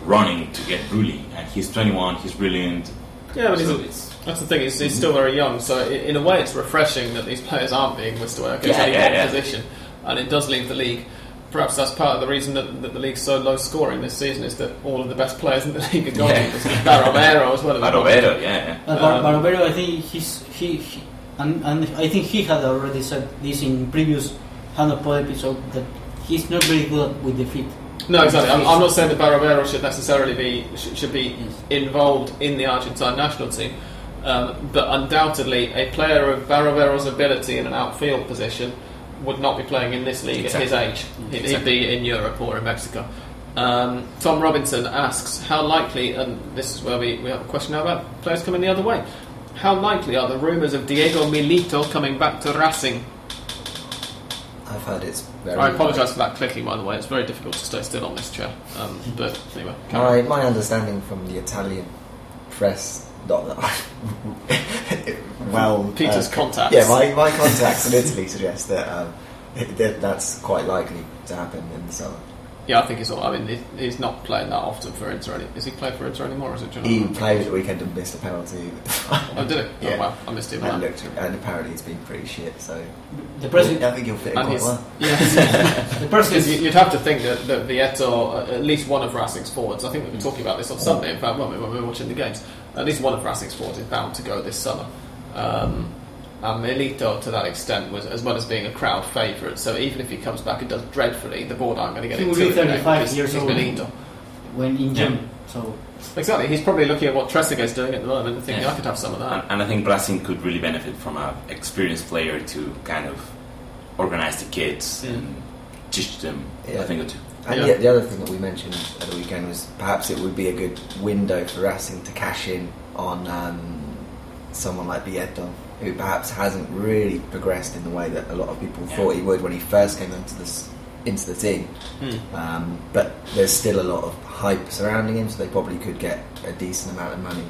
running to get Rulli, and he's 21. He's brilliant. Yeah, but he's So a, it's That's the thing. He's, he's mm-hmm. still very young, so i- in a way, it's refreshing that these players aren't being whisked away. Okay, it's Yeah, only yeah, one yeah. position, and it does leave the league. Perhaps that's part of the reason that, that the league's so low scoring this season is that all of the best players in the [laughs] league are gone. Yeah. Barovero as well. Barovero, yeah. But Um, Bar- Barbero, I think he's he, he and, and I think he had already said this in previous Hand of Pod episode that he's not very good with the feet. No, exactly. I'm, I'm not saying that Barovero should necessarily be should, should be Yes. involved in the Argentine national team, um, but undoubtedly a player of Barovero's ability in an outfield position would not be playing in this league Exactly. at his age. He'd, he'd be in Europe or in Mexico. Um, Tom Robinson asks, how likely, and this is where we, we have a question now about players coming the other way, how likely are the rumours of Diego Milito coming back to Racing? I've heard it's very. I apologise for that clicking, by the way. It's very difficult to stay still on this chair. Um, but anyway, carry on. My, my understanding from the Italian press, not that I, well, Peter's uh, contacts. Yeah, my, my contacts in Italy suggest that, um, that that's quite likely to happen in the summer. Yeah, I think he's all. I mean, he's not playing that often for Inter. any- Is he playing for Inter anymore? Or is it Genoa? He played at the weekend and missed a penalty. Oh, did it? [laughs] Yeah. Oh, wow. I missed him. and, on that. looked, and apparently it's been pretty shit. So The president, I think he'll fit in quite well. [laughs] yeah, the because president, you- you'd have to think that, that Vietto, uh, at least one of Racing's forwards, I think we were talking about this on Sunday, in fact, weren't we, when we were watching the games, at least one of Racing's forwards is bound to go this summer. Um, and Milito, to that extent, was as well as being a crowd favourite. So even if he comes back and does dreadfully, the board aren't going to get He will into be it. you know, 35 because years he's old. Milito. when in Yeah. So Exactly. He's probably looking at what Trezeguet's doing at the moment and thinking, Yeah. I could have some of that. And, and I think Racing could really benefit from an experienced player to kind of organize the kids Mm. and teach them Yeah. a thing or two. And Yeah. yet the other thing that we mentioned at the weekend was perhaps it would be a good window for Racing to cash in on um, someone like Vietto, who perhaps hasn't really progressed in the way that a lot of people Yeah. thought he would when he first came into this into the team. Hmm. Um, but there's still a lot of hype surrounding him, so they probably could get a decent amount of money.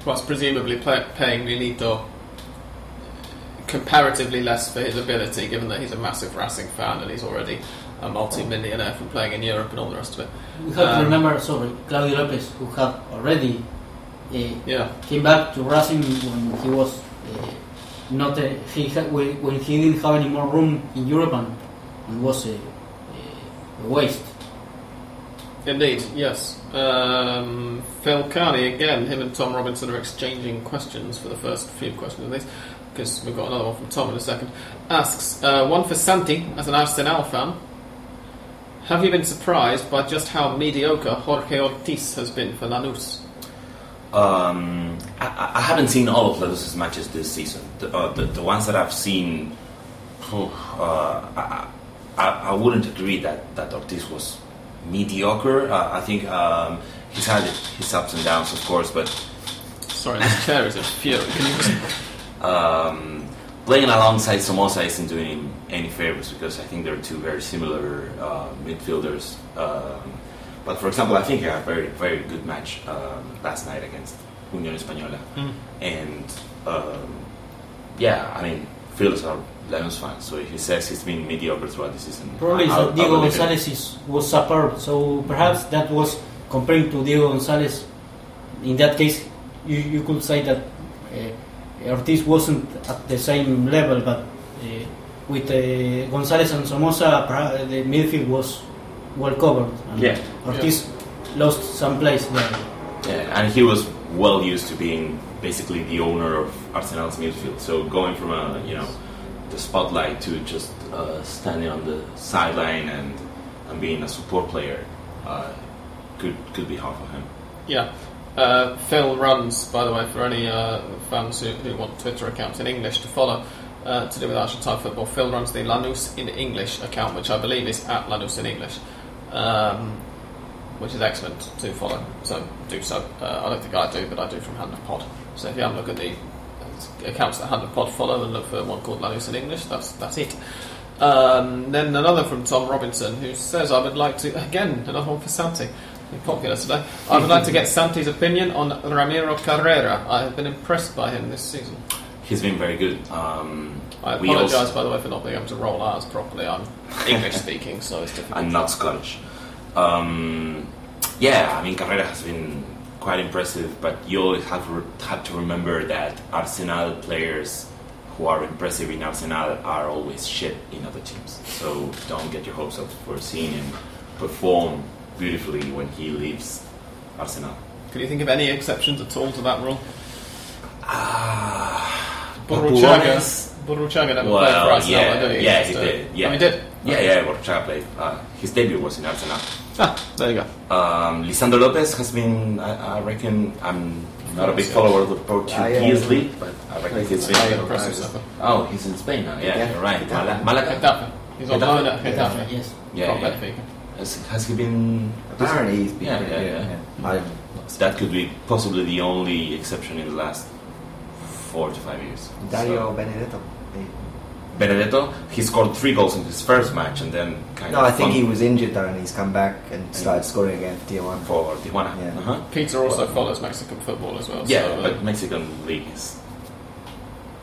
Plus, presumably pay, paying Milito comparatively less for his ability, given that he's a massive Racing fan and he's already a multi-millionaire from playing in Europe and all the rest of it. we have Um, to remember, sorry, Claudio Lopez, who had already Yeah, came back to Racing when he was uh, not a, he had, when when he didn't have any more room in Europe and, and was a, a waste. indeed. Yes. Um, Phil Carney again. Him and Tom Robinson are exchanging questions for the first few questions of these. Because we've got another one from Tom in a second. Asks uh, one for Santi as an Arsenal fan. Have you been surprised by just how mediocre Jorge Ortiz has been for Lanús? Um, I, I- haven't seen all of Lanús's matches this season. The, uh, the, the ones that I've seen, uh, I, I, I wouldn't agree that, that Ortiz was mediocre. Uh, I think um, he's had his ups and downs, of course, but Sorry, this chair is a fury. Can you just [laughs] um, playing alongside Somoza isn't doing him any favors because I think they're two very similar uh, midfielders. Um, but for example, I think he had a very, very good match um, last night against Unión Española. And um, yeah, I mean, Phil is a Lanús fan, so he says he's been mediocre throughout the season, Probably that Diego. Gonzalez is, was superb, so perhaps that was comparing to Diego Gonzalez. In that case, you, you could say that uh, Ortiz wasn't at the same level, but uh, with uh, Gonzalez and Somoza, the midfield was well covered. And Yeah. Ortiz lost some place there. Yeah, and he was well used to being basically the owner of Arsenal's midfield. So going from a you know the spotlight to just uh, standing on the sideline and and being a support player uh, could could be hard for him. Yeah. Uh, Phil runs, by the way, for any uh, fans who, who want Twitter accounts in English to follow uh, to do with Argentine football. Phil runs the Lanús in English account, which I believe is at Lanús in English, um, which is excellent to follow. So do so. Uh, I don't think I do, but I do from Hand of Pod. So if you have a look at the accounts that Hand of Pod follow and look for one called Lanús in English, that's that's it. Um, then another from Tom Robinson who says, I would like to, again, another one for Santi, popular today. I would like to get Santi's opinion on Ramiro Carrera. I have been impressed by him this season. He's been very good. Um, I we apologise, also- by the way, for not being able to roll R's properly. I'm English speaking, so it's difficult. I'm not Scottish. Um, yeah, I mean Carrera has been quite impressive, but you always have re- to remember that Arsenal players who are impressive in Arsenal are always shit in other teams. So don't get your hopes up for seeing him perform beautifully when he leaves Arsenal. Can you think of any exceptions at all to that rule? Ah, Burruchaga. Borruchaga- Burruchaga never played for Well, Arsenal, yeah, I do. yeah, Just, he did. Yeah, Oh, he did? Yeah, yeah, Burruchaga played. Uh, his debut was in Arsenal. Ah, there you go. Um, Lisandro Lopez has been, I, I reckon, I'm not a big Yeah. follower of the Portuguese yeah. league, but I reckon he's Very been. impressive stuff. Oh, he's in Spain now. Yeah, Yeah. you're right. Getafe. Mala- Malaga. Getafe. He's on Getafe? loan at Getafe. Yes. Yeah, From yeah. Benfica. Has, has he been? Apparently, he's been Yeah, pretty yeah, good. yeah. So that could be possibly the only exception in the last four to five years. Dario So- Benedetto. Benedetto, he scored three goals in his first match, and then kind No, of. I think he was injured though, and he's come back and started scoring again for Tijuana. for Tijuana. Yeah. Uh-huh. Peter also follows Mexican football as well. Yeah, so, uh, but Mexican league is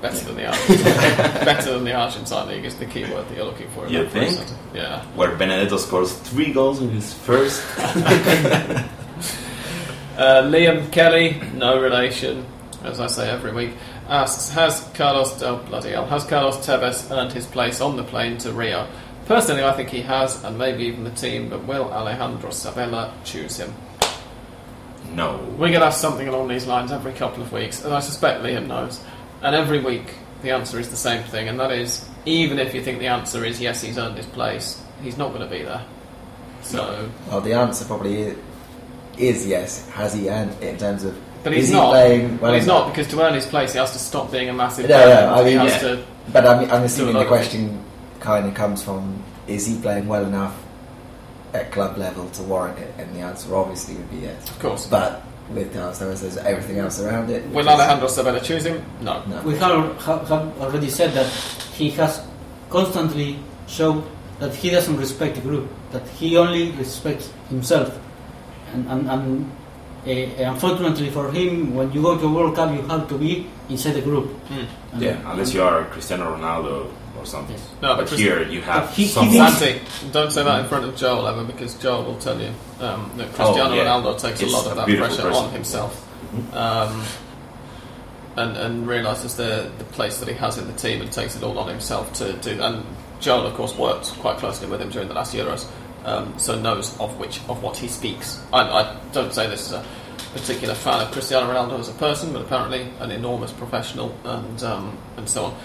better than the Argentine. [laughs] better than the Argentine league is the key word that you're looking for. in You that think? sentence. Yeah. where Benedetto scores three goals in his first. [laughs] Uh, Liam Kelly, no relation, as I say every week, asks Has Carlos, oh bloody hell, has Carlos Tevez earned his place on the plane to Rio? Personally, I think he has, and maybe even the team, but will Alejandro Sabella choose him? no. We're going to have something along these lines every couple of weeks, and I suspect Liam knows. And every week, the answer is the same thing, and that is even if you think the answer is yes, he's earned his place, he's not going to be there. So, Well, the answer probably is, is yes. Has he earned it in terms of? But is he's he not. playing well well, he's not because to earn his place, he has to stop being a massive. No, player. no, I mean, yeah. But I'm, I'm assuming the question kind of comes from: Is he playing well enough at club level to warrant it? And the answer obviously would be yes. Of course. But with Carlos Tevez, there's everything else around it. Will which is- Alejandro Sabella choose him? No. No. We have, have, have already said that he has constantly shown that he doesn't respect the group, that he only respects himself. And, and, and unfortunately for him, when you go to a World Cup, you have to be inside the group. And- Yeah, unless you are Cristiano Ronaldo or something. Yes. No, but but Chris- here you have But he- he some. thinks- Santi, don't say that in front of Joel ever because Joel will tell you um, that Cristiano Oh, yeah. Ronaldo takes It's a lot of that pressure person. on himself um, and, and realises the, the place that he has in the team and takes it all on himself to do And Joel, of course, worked quite closely with him during the last Euros, um, so knows of which of what he speaks. I, I don't say this as a particular fan of Cristiano Ronaldo as a person, but apparently an enormous professional and um, and so on.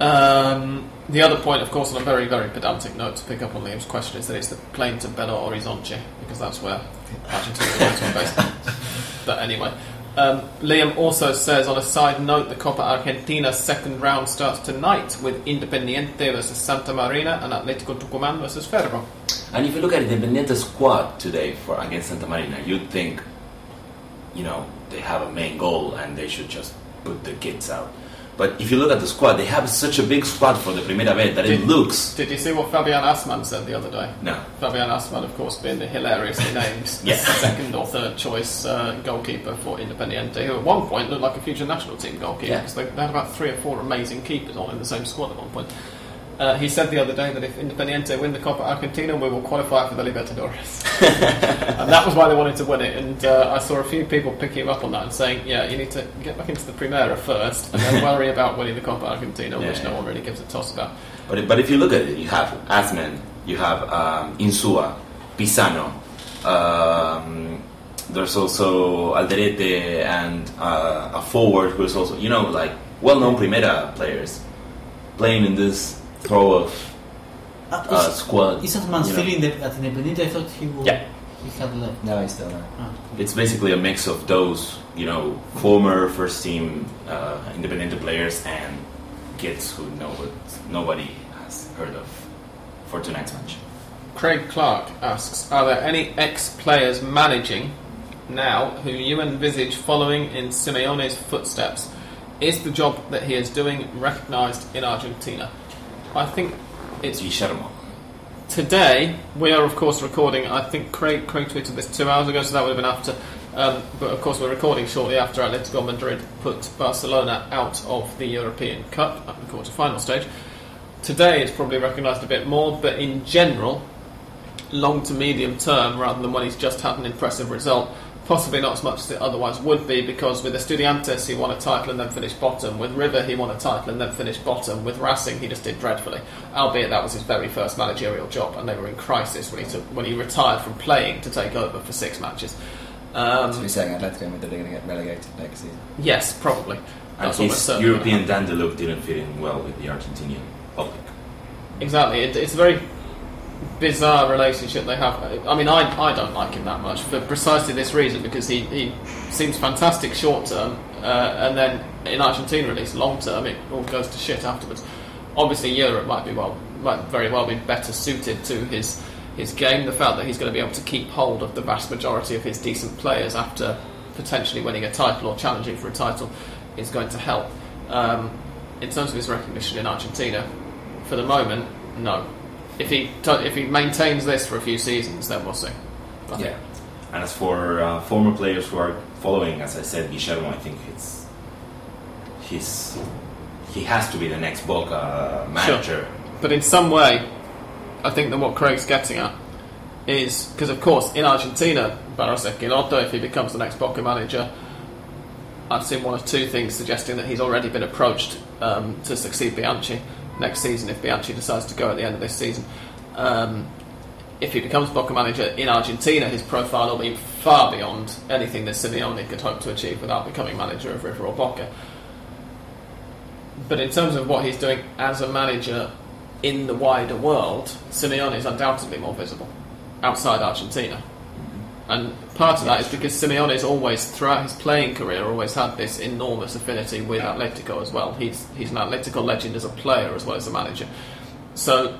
Um, the other point, of course, on a very, very pedantic note to pick up on Liam's question, is that it's the plane to Belo Horizonte, because that's where Argentina is based. [laughs] But anyway, um, Liam also says, on a side note, the Copa Argentina second round starts tonight with Independiente versus Santa Marina and Atletico Tucumán versus Ferro. And if you look at Independiente squad today for against Santa Marina, you'd think, you know, they have a main goal and they should just put the kids out. But if you look at the squad, they have such a big squad for the Primera Vez that it looks. Did you see what Fabian Assmann said the other day? No. Fabian Assmann, of course, being the hilariously [laughs] named Yeah. second or third choice uh, goalkeeper for Independiente, who at one point looked like a future national team goalkeeper Yeah. because they, they had about three or four amazing keepers on in the same squad at one point. Uh, he said the other day that if Independiente win the Copa Argentina, we will qualify for the Libertadores. [laughs] and that was why they wanted to win it. And uh, I saw a few people picking him up on that and saying, yeah, you need to get back into the Primera first and then worry about winning the Copa Argentina, Yeah, which no one really gives a toss about. But, but if you look at it, you have Assmann, you have um, Insua, Pisano, um, there's also Alderete and uh, a forward who is also, you know, like well known Primera players playing in this throw of Uh, uh, is, squad. is that man you know. in the, at Independiente? I thought he would. Yeah. He had left. No, he's still there. Ah. It's basically a mix of those, you know, former first team uh, Independiente players and kids who know what nobody has heard of for tonight's match. Craig Clark asks Are there any ex players managing now who you envisage following in Simeone's footsteps? Is the job that he is doing recognised in Argentina? I think it's Guillermo. today. We are, of course, recording. I think Craig, Craig tweeted this two hours ago, so that would have been after. Um, but of course, we're recording shortly after Atletico Madrid put Barcelona out of the European Cup at the quarter-final stage. Today, it's probably recognised a bit more, but in general, long to medium term, rather than when he's just had an impressive result, possibly not as much as it otherwise would be, because with Estudiantes he won a title and then finished bottom. With River he won a title and then finished bottom. With Racing he just did dreadfully, albeit that was his very first managerial job, and they were in crisis when he took when he retired from playing to take over for six matches. Um, So you're saying Atletico Madrid are going to get relegated next season? yes, probably. And That's almost his European dandelion didn't fit in well with the Argentinian public. Exactly. It, it's a very bizarre relationship they have. I mean, I, I don't like him that much for precisely this reason because he, he seems fantastic short term, uh, and then in Argentina at least long term it all goes to shit afterwards. Obviously, Europe might be well, might very well be better suited to his his game. The fact that he's going to be able to keep hold of the vast majority of his decent players after potentially winning a title or challenging for a title is going to help. Um, in terms of his recognition in Argentina, for the moment, no. If he to- if he maintains this for a few seasons, then we'll see. Yeah. And as for uh, former players who are following, as I said, Guillermo, I think it's he's he has to be the next Boca manager. Sure. But in some way, I think that what Craig's getting at is because, of course, in Argentina, Barros Schelotto, if he becomes the next Boca manager, I've seen one of two things suggesting that he's already been approached um, to succeed Bianchi next season if Bianchi decides to go at the end of this season. Um, if he becomes Boca manager in Argentina, his profile will be far beyond anything that Simeone could hope to achieve without becoming manager of River or Boca. But in terms of what he's doing as a manager in the wider world, Simeone is undoubtedly more visible outside Argentina. And part of that is because Simeone's always, throughout his playing career, always had this enormous affinity with Atletico as well. He's he's an Atletico legend as a player as well as a manager. So,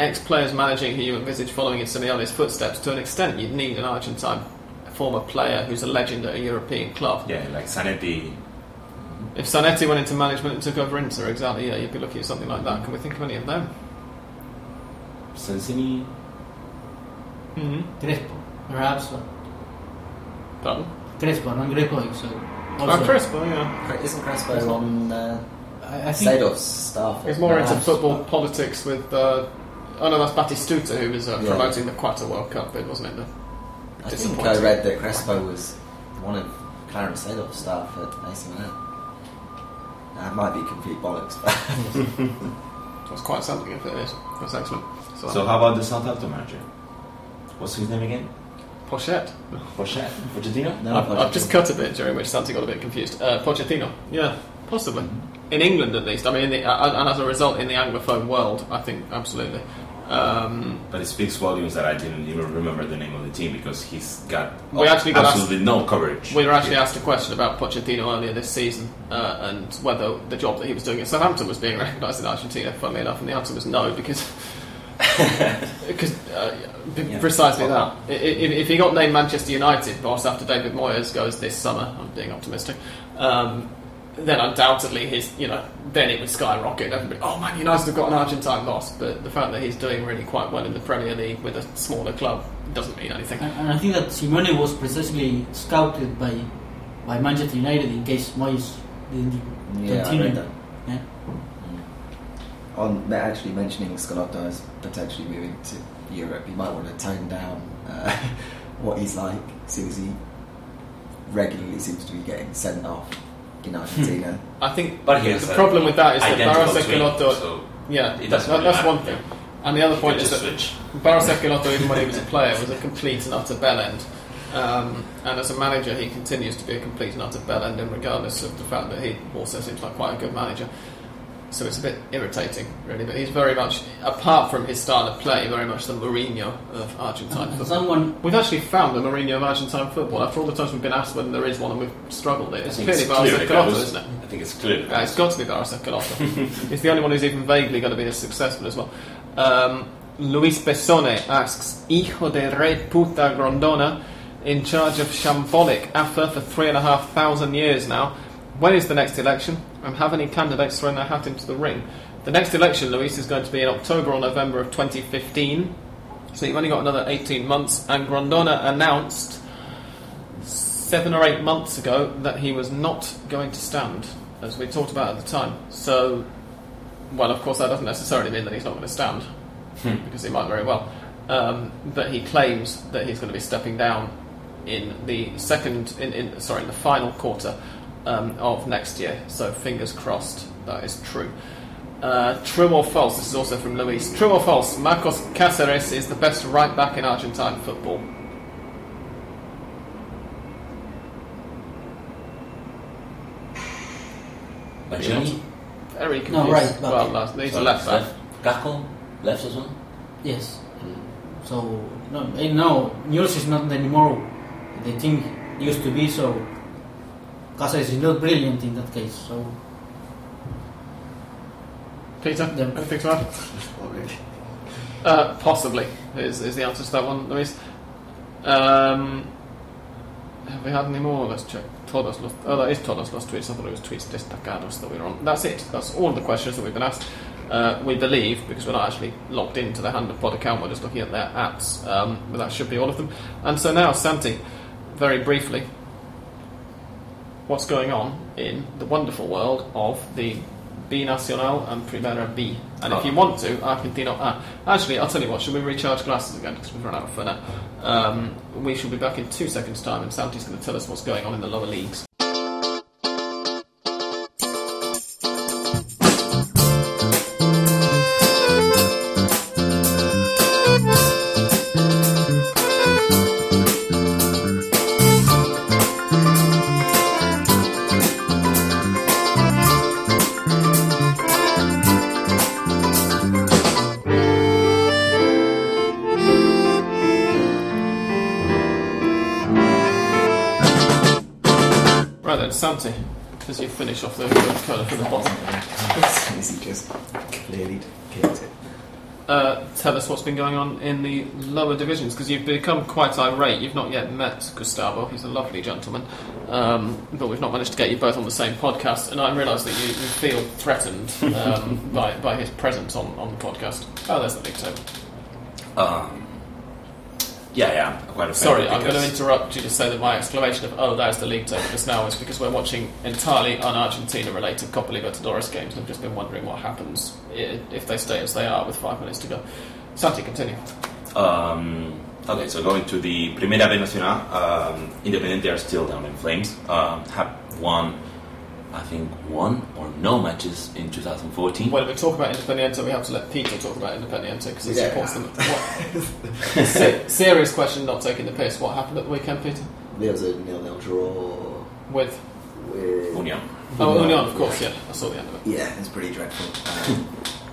ex-players managing who you envisage following in Simeone's footsteps, to an extent, you'd need an Argentine former player who's a legend at a European club. Yeah, like Zanetti. If Zanetti went into management and took over Inter, exactly, yeah, you'd be looking at something like that. Can we think of any of them? Sensini. Mm-hmm. Crespo, perhaps. uh, Pardon? Crespo, not Greco. So Oh, Crespo, yeah. Cre- Isn't Crespo on uh, I, I think Seedorf's staff? He's more into football but- politics with. Uh, oh no, that's Batistuta who was uh, Yeah. promoting the Qatar World Cup bid, wasn't it? The, I think disappointing. I read that Crespo was one of Clarence Seedorf's staff at AC Milan. That might be complete bollocks, but [laughs] that's quite something if it is. That's excellent. So, So how about the Southampton manager? What's his name again? Pochette. Pochette? Pochettino? no, I've, but- I've just cut a bit during which Santi got a bit confused. Uh, Pochettino. Yeah, possibly. In England at least. I mean, in the, uh, and as a result, in the Anglophone world, I think absolutely. Um, But it speaks volumes that I didn't even remember the name of the team because he's got We actually got absolutely no coverage. We were actually asked a question about Pochettino earlier this season uh, and whether the job that he was doing at Southampton was being [laughs] recognised in Argentina. Funnily enough, and the answer was no because [laughs] because uh, Yeah. precisely that. I- i- If, if he got named Manchester United boss after David Moyes goes this summer, I'm being optimistic. Um, then undoubtedly his, you know, then it would skyrocket. Everybody, oh man, United have got an Argentine boss. But the fact that he's doing really quite well in the Premier League with a smaller club doesn't mean anything. And, and I think that Simeone was precisely scouted by by Manchester United in case Moyes didn't yeah, I continue. read that. Yeah. On actually mentioning Schelotto as potentially moving to Europe, you might want to tone down uh, [laughs] what he's like, since he regularly seems to be getting sent off in Argentina. I think But the a problem with that is that identical Barros twin, Schelotto, so yeah, it really that's one thing. And the other point is just that switch. Barros Schelotto, even when he was a player, was a complete and utter bell end. Um, and as a manager, he continues to be a complete and utter bell end, regardless of the fact that he also seems like quite a good manager. So it's a bit irritating, really. But he's very much, apart from his style of play, very much the Mourinho of Argentine football. someone We've actually found the Mourinho of Argentine football. After all the times we've been asked whether there is one and we've struggled it, it's clearly it's Barros clear it Schelotto, goes. isn't it? I think it's clear. Yeah, it's got to be Barros Schelotto. [laughs] He's the only one who's even vaguely going to be as successful as well. Um, Luis Besone asks, Hijo de re puta Grondona, in charge of shambolic AFA for three and a half thousand years now. When is the next election? And have any candidates thrown their hat into the ring? The next election, Luis, is going to be in October or November of 2015. So you've only got another 18 months. And Grondona announced seven or eight months ago that he was not going to stand, as we talked about at the time. So, well, of course, that doesn't necessarily mean that he's not going to stand, because he might very well. Um, but he claims that he's going to be stepping down in the second, in, in sorry, in the final quarter um, of next year. So, fingers crossed that is true. Uh, true or false? This is also from Luis. True or false? Marcos Cáceres is the best right back in Argentine football. Bajani? Very confused. No, right back. Well, last, he's a left back. Casco? Left as well? yes. So no, eh, no, News is not anymore the team used to be. So Cáceres is not brilliant in that case. So Peter, Yeah. anything to add? Uh, possibly is, is the answer to that one, Luis. Um, have we had any more? Let's check. Todos los, oh, that is todos los tweets. I thought it was tweets destacados that we were on. That's it. That's all the questions that we've been asked. Uh, we believe, because we're not actually logged into the Hand of Pod account, we're just looking at their apps. Um, but that should be all of them. And so now, Santi, very briefly, what's going on in the wonderful world of the B Nacional and Primera B. And if you want to, Argentino A. Actually, I'll tell you what, should we recharge glasses again because we've run out of fun now? Um, we shall be back in two seconds' time and Santi's going to tell us what's going on in the lower leagues. What's been going on in the lower divisions because you've become quite irate. You've not yet met Gustavo. He's a lovely gentleman, um, but we've not managed to get you both on the same podcast. And I realise that you, you feel threatened um, [laughs] by, by his presence on, on the podcast. Oh, there's the league table. Um, yeah, yeah. Quite a Sorry, I'm going to interrupt you to say that my exclamation of "Oh, there's the league table" just now is because we're watching entirely un-Argentina-related Copa Libertadores games, and I've just been wondering what happens if they stay as they are with five minutes to go. Santi, continue. Um, okay, so going to the Primera B Nacional, um, Independiente are still down in flames. Um, have won, I think, one or no matches in 2014. Well, if we talk about Independiente, we have to let Peter talk about Independiente because he Yeah. supports [laughs] them. What, Se- serious question, not taking the piss. What happened at the weekend, Peter? There was a nil-nil draw With with Union. oh, Union, of course, yeah, I saw the end of it. Yeah, it's pretty dreadful. Um,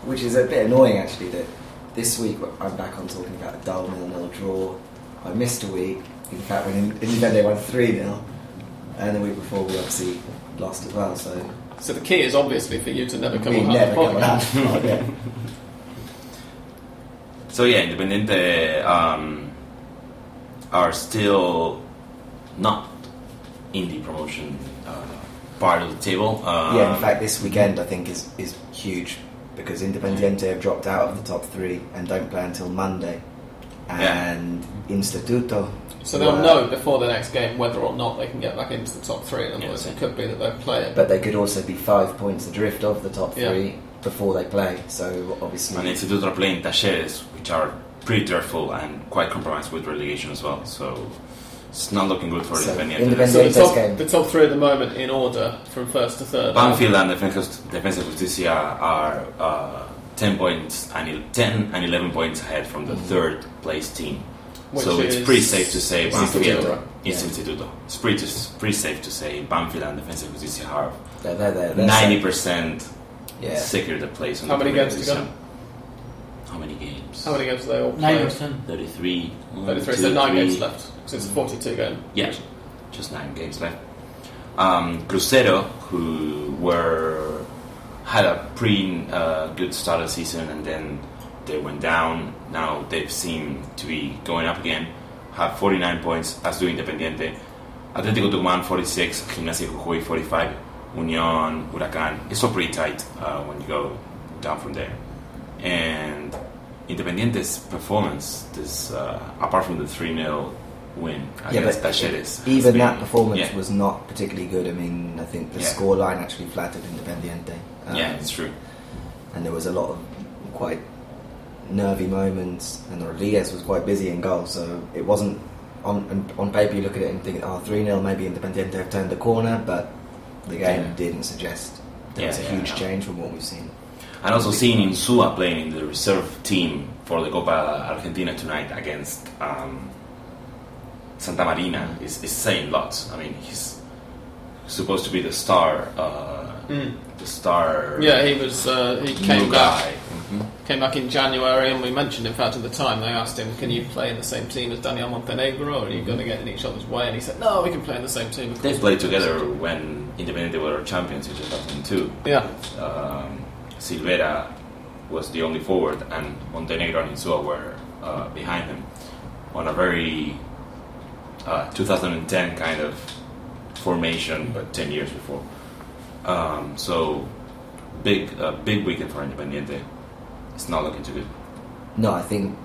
which is a bit annoying actually that this week I'm back on talking about a dull nil-nil draw. I missed a week. In fact, when Independiente won 3 0, and the week before we obviously lost as well, so So the key is obviously for you to never come we on the never come podcast. out again. So yeah, Independiente um, are still not in the promotion uh, part of the table. Um, Yeah, in fact, this weekend I think is, is huge because Independiente have dropped out of the top three and don't play until Monday. Yeah. And Instituto. So they'll were- know before the next game whether or not they can get back into the top three. In other words, it could be that they play it. But they could also be five points adrift of the top Yeah. three before they play. So obviously, And Instituto are playing Talleres, which are pretty dreadful and quite compromised with relegation as well. So it's not looking good for So, Independiente. Independiente- so the Independiente's top, game. the top three at the moment in order from first to third. Banfield and Defensa, Defensa Justicia are uh, 10 points and 10 and 11 points ahead from the third place team. Which so it's pretty safe to say Banfield Instituto, right? is Yeah. Instituto. It's pretty, pretty safe to say Banfield and Defensa Justicia are they're, they're, they're, they're 90% Yeah. secure the place. on How the many Premier games to go? How many games? How many games do they all play? Nine percent. 33. one, 33, two, so nine three. games left. So it's a 42 game. Yeah, just nine games left. Um, Crucero, who were had a pretty uh, good start of the season and then they went down. Now they've seemed to be going up again. Have 49 points, as do Independiente. Atlético Tucumán 46, Gimnasia de Jujuy 45, Unión, Huracán. It's all pretty tight uh, when you go down from there. And Independiente's performance, this uh, apart from the 3 0 win against has even that performance yeah. was not particularly good. I mean, I think the Yeah. score line actually flattered Independiente. Um, yeah, it's true. and there was a lot of quite nervy moments, and Rodriguez was quite busy in goal, so it wasn't on on paper. You look at it and think, oh, 3 0, maybe Independiente have turned the corner, but the game didn't suggest there was a huge change from what we've seen. And also seeing Insua playing in the reserve team for the Copa Argentina tonight against um, Santa Marina is, is saying lots. I mean, he's supposed to be the star, uh, Mm. the star. Yeah, he was. Uh, he came back. guy. Mhm. Came back in January, and we mentioned, in fact, at the time they asked him, "Can you play in the same team as Daniel Montenegro, or are you going to get in each other's way?" And he said, "No, we can play in the same team." They course." played together when Independiente were champions in 2002. Yeah, um, Silvera was the only forward, and Montenegro and Insua were uh, behind him on a very uh, 2010 kind of formation, but 10 years before. Um, so big, uh, big weekend for Independiente. It's not looking too good. No, I think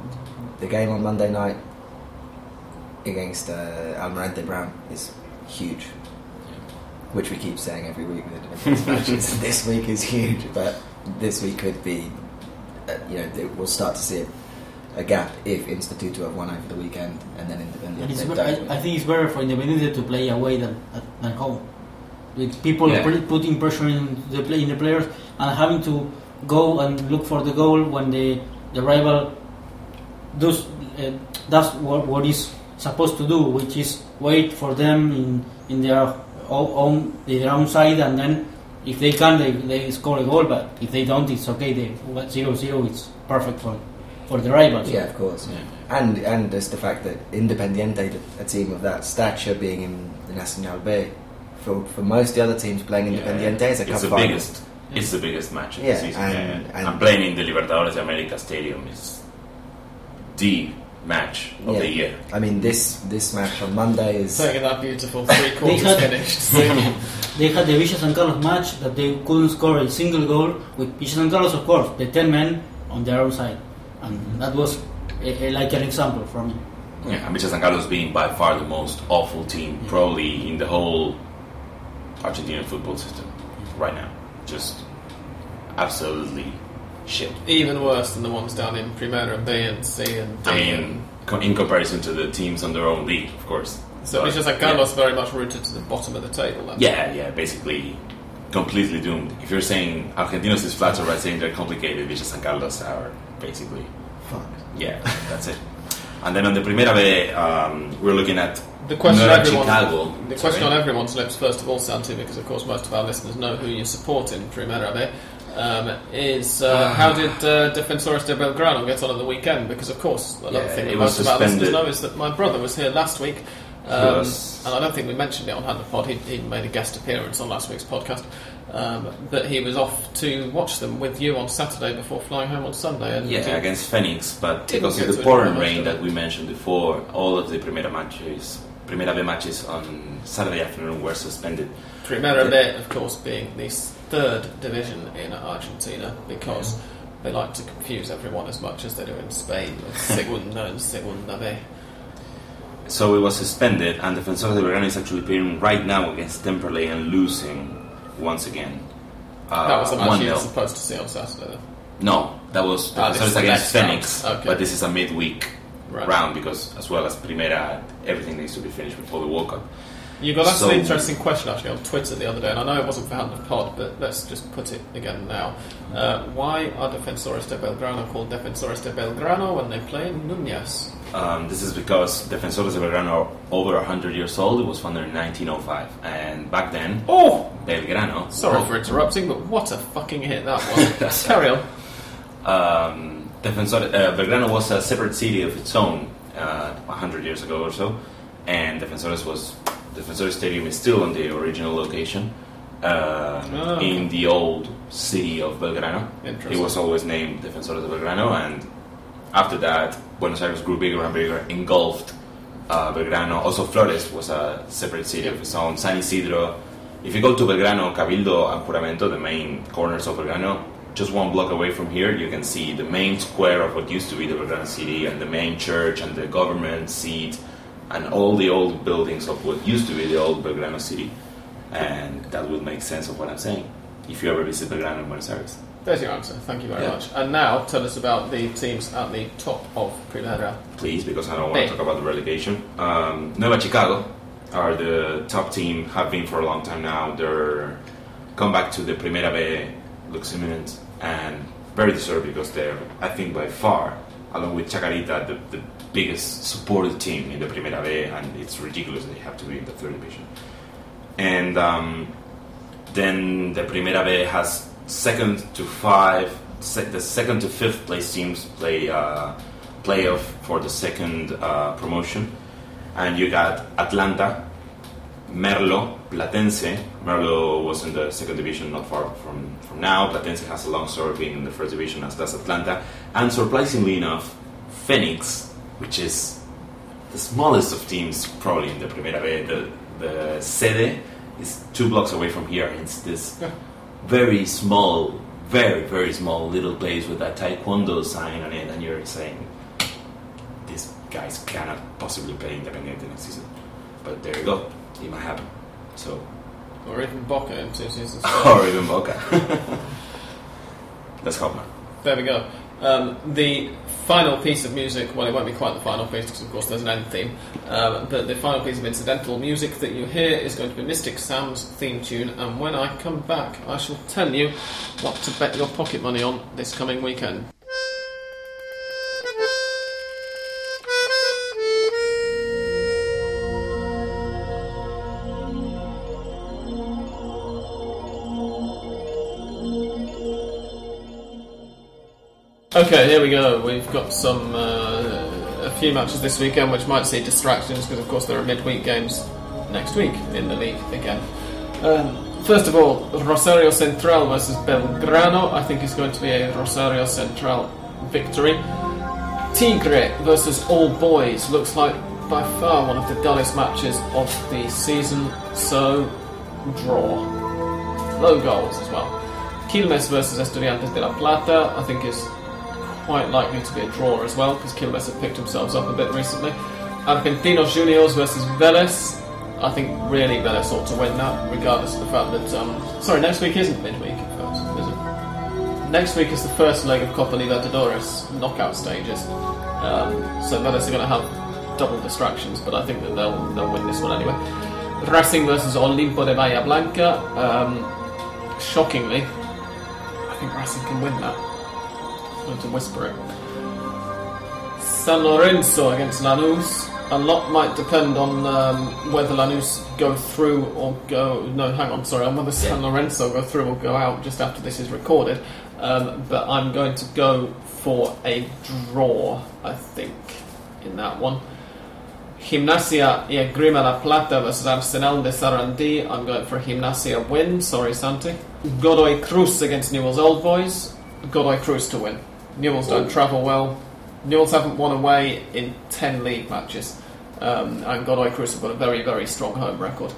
the game on Monday night against uh, Almirante Brown is huge, which we keep saying every week with the defense matches. [laughs] This week is huge, but this week could be, uh, you know, we'll start to see a, a gap if Instituto have won over the weekend and then And Independiente it's, don't I. I think it's better for Independiente to play away than than home. With people Yeah. put- putting pressure in the play in the players and having to go and look for the goal when the the rival does uh, does what, what is supposed to do, which is wait for them in in their own, own their own side, and then if they can, they, they score a goal. But if they don't, it's okay. They what, zero zero, it's perfect for for the rivals. Yeah, of course. Yeah. And and there's the fact that Independiente, a team of that stature, being in the Nacional B for, for most of the other teams playing Yeah, Independiente, it's a it's cup the final. biggest. It's the biggest match of Yeah, the season. and- yeah, yeah. and- and playing in the Libertadores America Stadium is the match of Yeah. the year. I mean, this this match on Monday is Playing in that beautiful three quarters had- finished. stadium. [laughs] They had the Villa San Carlos match that they couldn't score a single goal with Villa San Carlos, of course, the 10 men on their own side. And mm-hmm. that was a, a, like an example for me. Yeah, and Villa San Carlos being by far the most awful team probably in the whole Argentinian football system right now. Just absolutely shit. Even worse than the ones down in Primera B and C and D. I mean, in comparison to the teams on their own league, of course. so But, it's just like Carlos very much rooted to the bottom of the table. Then. Yeah, yeah, basically completely doomed. If you're saying Argentinos is flat or right saying they're complicated, Villa San Carlos are basically, fuck. yeah, that's it. And then on the Primera B, um, we're looking at The question, Nueva everyone, Chicago. the question Sorry. on everyone's lips, first of all, Santi, because of course most of our listeners know who you support in Primera B, um, is uh, how did uh, Defensores de Belgrano get on at the weekend? Because of course, another Yeah, thing that most of our listeners know is that my brother was here last week. Um, and I don't think we mentioned it on Hand of Pod. He, he made a guest appearance on last week's podcast. Um, but he was off to watch them with you on Saturday before flying home on Sunday. And Yeah, against Phoenix, but because of the pouring rain that we mentioned before, all of the Primera matches, Primera B matches on Saturday afternoon were suspended. Primera B, of course, being the third division in Argentina because they like to confuse everyone as much as they do in Spain with [laughs] Segunda and Segunda B. So it was suspended, and Defensor de Belgrano is actually playing right now against Temperley and losing once again. Uh, that was the match you were supposed to see on Saturday. then. No, that was Ah, this Defensores is against Phoenix. Okay. but this is a midweek Right. round because, as well as Primera, everything needs to be finished before the World Cup. You got So- an interesting question actually on Twitter the other day, and I know it wasn't for Hand of Pod, but let's just put it again now. Uh, why are Defensores de Belgrano called Defensores de Belgrano when they play in Núñez? Um, this is because Defensores de Belgrano are over 100 years old. It was founded in 1905, and back then, Oh, Belgrano. sorry well, for interrupting, but what a fucking hit that was. [laughs] Carry on. um, Defensor, uh, Belgrano was a separate city of its own uh, 100 years ago or so, and Defensores was Defensores Stadium is still on the original location um, okay. in the old city of Belgrano. It was always named Defensores de Belgrano, and after that, Buenos Aires grew bigger and bigger, engulfed uh, Belgrano. Also, Flores was a separate city of its own. San Isidro. If you go to Belgrano, Cabildo, and Juramento, the main corners of Belgrano, just one block away from here, you can see the main square of what used to be the Belgrano city, and the main church, and the government seat, and all the old buildings of what used to be the old Belgrano city. And that will make sense of what I'm saying if you ever visit Belgrano in Buenos Aires. There's your answer. Thank you very Yeah. much. And now, tell us about the teams at the top of Primera. please, because I don't want to talk about the relegation. Um, Nueva Chicago are the top team, have been for a long time now. Their comeback to the Primera B looks imminent and very deserved because they're, I think, by far, along with Chacarita, the, the biggest supported team in the Primera B, and it's ridiculous they have to be in the third division. And um, then the Primera B has second to five, the second to fifth place teams play uh, playoff for the second uh, promotion, and you got Atlanta, Merlo, Platense. Merlo was in the second division, not far from, from now. Platense has a long story being in the first division, as does Atlanta, and surprisingly enough, Phoenix, which is the smallest of teams probably in the Primera B. The, the sede is two blocks away from here. It's this Yeah. very small, very, very small little place with a taekwondo sign on it, and you're saying, these guys cannot possibly play Independiente next season. But there you go, it might happen. So, Or even Boca in two seasons. [laughs] or even Boca. Let's hope not. There we go. Um, the final piece of music, well, it won't be quite the final piece because, of course, there's an end theme. Um, but the final piece of incidental music that you hear is going to be Mystic Sam's theme tune. And when I come back, I shall tell you what to bet your pocket money on this coming weekend. Okay, here we go. We've got some uh, a few matches this weekend, which might see distractions because, of course, there are midweek games next week in the league again. Um, first of all, Rosario Central versus Belgrano. I think is going to be a Rosario Central victory. Tigre versus All Boys looks like by far one of the dullest matches of the season, so draw. Low goals as well. Quilmes versus Estudiantes de la Plata, I think is quite likely to be a draw as well because Quilmes have picked themselves up a bit recently. Argentinos Juniors versus Vélez. I think really Vélez ought to win that, regardless of the fact that. Um, sorry, next week isn't midweek, folks, is it? Next week is the first leg of Copa Libertadores knockout stages. Um, so Vélez are going to have double distractions, but I think that they'll they'll win this one anyway. Racing versus Olimpo de Bahia Blanca. Um, shockingly, I think Racing can win that. I'm going to whisper it. San Lorenzo against Lanús. A lot might depend on um, whether Lanús go through or go. No, hang on, sorry, on whether San Lorenzo go through or go out just after this is recorded. Um, but I'm going to go for a draw, I think, in that one. Gimnasia y Esgrima La Plata versus Arsenal de Sarandí. I'm going for a Gimnasia win. Sorry, Santi. Godoy Cruz against Newell's Old Boys. Godoy Cruz to win. Newell's don't travel well. Newell's haven't won away in 10 league matches. Um, and Godoy Cruz have got a very, very strong home record.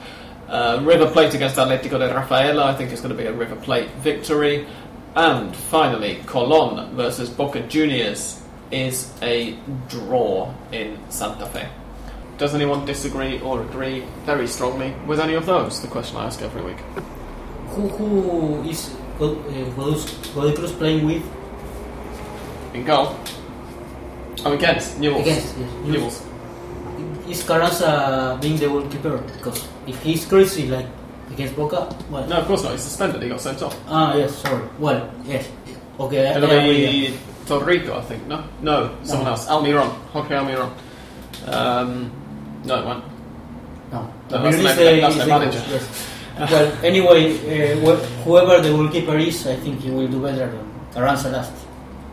Uh, River Plate against Atletico de Rafaela. I think it's going to be a River Plate victory. And finally, Colon versus Boca Juniors is a draw in Santa Fe. Does anyone disagree or agree very strongly with any of those? The question I ask every week. Who who is uh, Godoy Cruz playing with? In goal. I'm against Newell's. Against yes. Newell's. Is Carranza being the goalkeeper? Because if he's crazy like against Boca, well, No, of course not. He's suspended. He got sent off. ah yes, sorry. Well, yes, okay. It'll I be Torrico, I think. No, no, someone No. else. Almiron, Jorge Almiron. Um, no, it won't. No, No, that's the- the- that's is the the manager. coach, yes. well, anyway, uh, wh- whoever the goalkeeper is, I think he will do better than Carranza last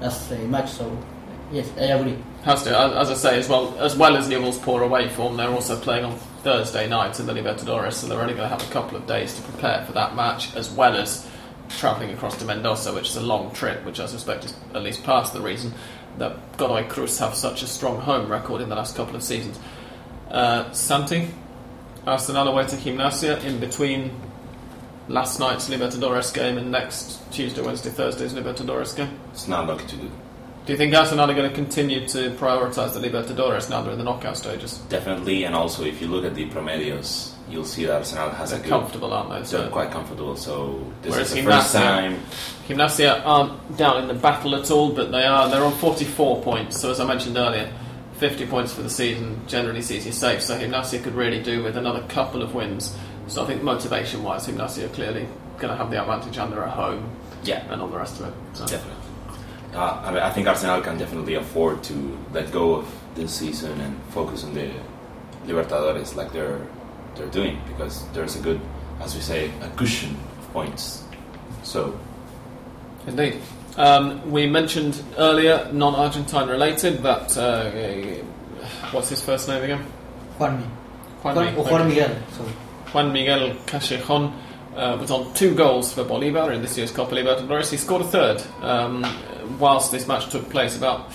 last uh, match. So, yes, I agree. Has to, as as I say, as well as well as Newell's poor away form, they're also playing on Thursday night in the Libertadores, so they're only going to have a couple of days to prepare for that match, as well as travelling across to Mendoza, which is a long trip, which I suspect is at least part of the reason that Godoy Cruz have such a strong home record in the last couple of seasons. Uh, Santi, Arsenal away to Gimnasia in between last night's Libertadores game and next Tuesday, Wednesday, Thursday's Libertadores game. It's not lucky to do. Do you think Arsenal are going to continue to prioritise the Libertadores now they're in the knockout stages? Definitely, and also if you look at the promedios, you'll see that Arsenal has They're a good. comfortable, aren't they? They're So quite comfortable. So this Whereas is the first time. Gimnasia aren't down in the battle at all, but they are. They're on 44 points. So as I mentioned earlier, 50 points for the season generally sees you safe. So Gimnasia could really do with another couple of wins. So I think motivation-wise, Gimnasia are clearly going to have the advantage and they're at home Yeah, and all the rest of it. So. definitely. Uh, I, mean, I think Arsenal can definitely afford to let go of this season and focus on the Libertadores like they're they're doing because there's a good, as we say, a cushion of points. So Indeed. Um, we mentioned earlier, non-Argentine related, that uh, what's his first name again? Juanmi. Juan, Juan, Mi- or Juan Miguel. Sorry. Juan Miguel Callejón uh, was on two goals for Bolivar in this year's Copa Libertadores. He scored a third. Um, whilst this match took place about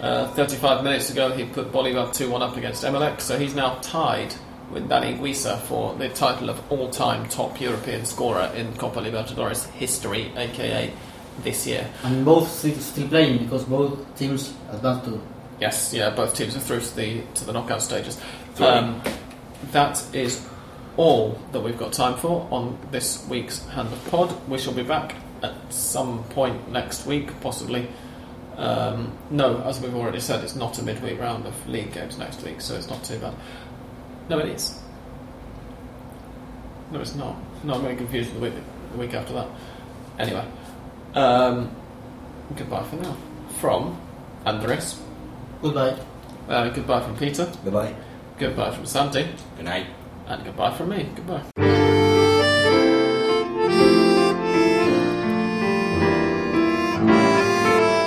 uh, 35 minutes ago, he put Bolivar 2 1 up against Emelec, so he's now tied with Dani Güiza for the title of all time top European scorer in Copa Libertadores history, aka this year. And both still, still playing because both teams advanced to. Yes, yeah, both teams are through to the to the knockout stages. Um, that is all that we've got time for on this week's Hand of Pod. We shall be back at some point next week, possibly. Um, no, as we've already said, it's not a midweek round of league games next week, so it's not too bad. No, it is. No, it's not. No, I'm getting confused with the week, the week after that. Anyway, um, goodbye for now. From Andres. Goodbye. Uh, goodbye from Peter. Goodbye. Goodbye from Santi. good night. And goodbye from me. Goodbye.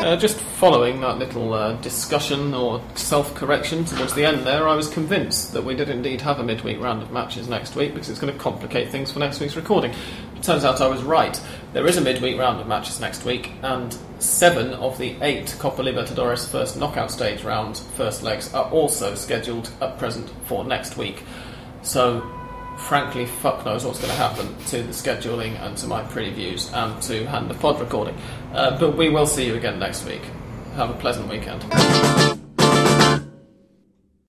Uh, just following that little uh, discussion or self correction towards the end there, I was convinced that we did indeed have a midweek round of matches next week because it's going to complicate things for next week's recording. It turns out I was right. There is a midweek round of matches next week, and seven of the eight Copa Libertadores first knockout stage round first legs are also scheduled at present for next week. So frankly, fuck knows what's going to happen to the scheduling and to my previews and to hand the pod recording. Uh, but we will see you again next week. Have a pleasant weekend.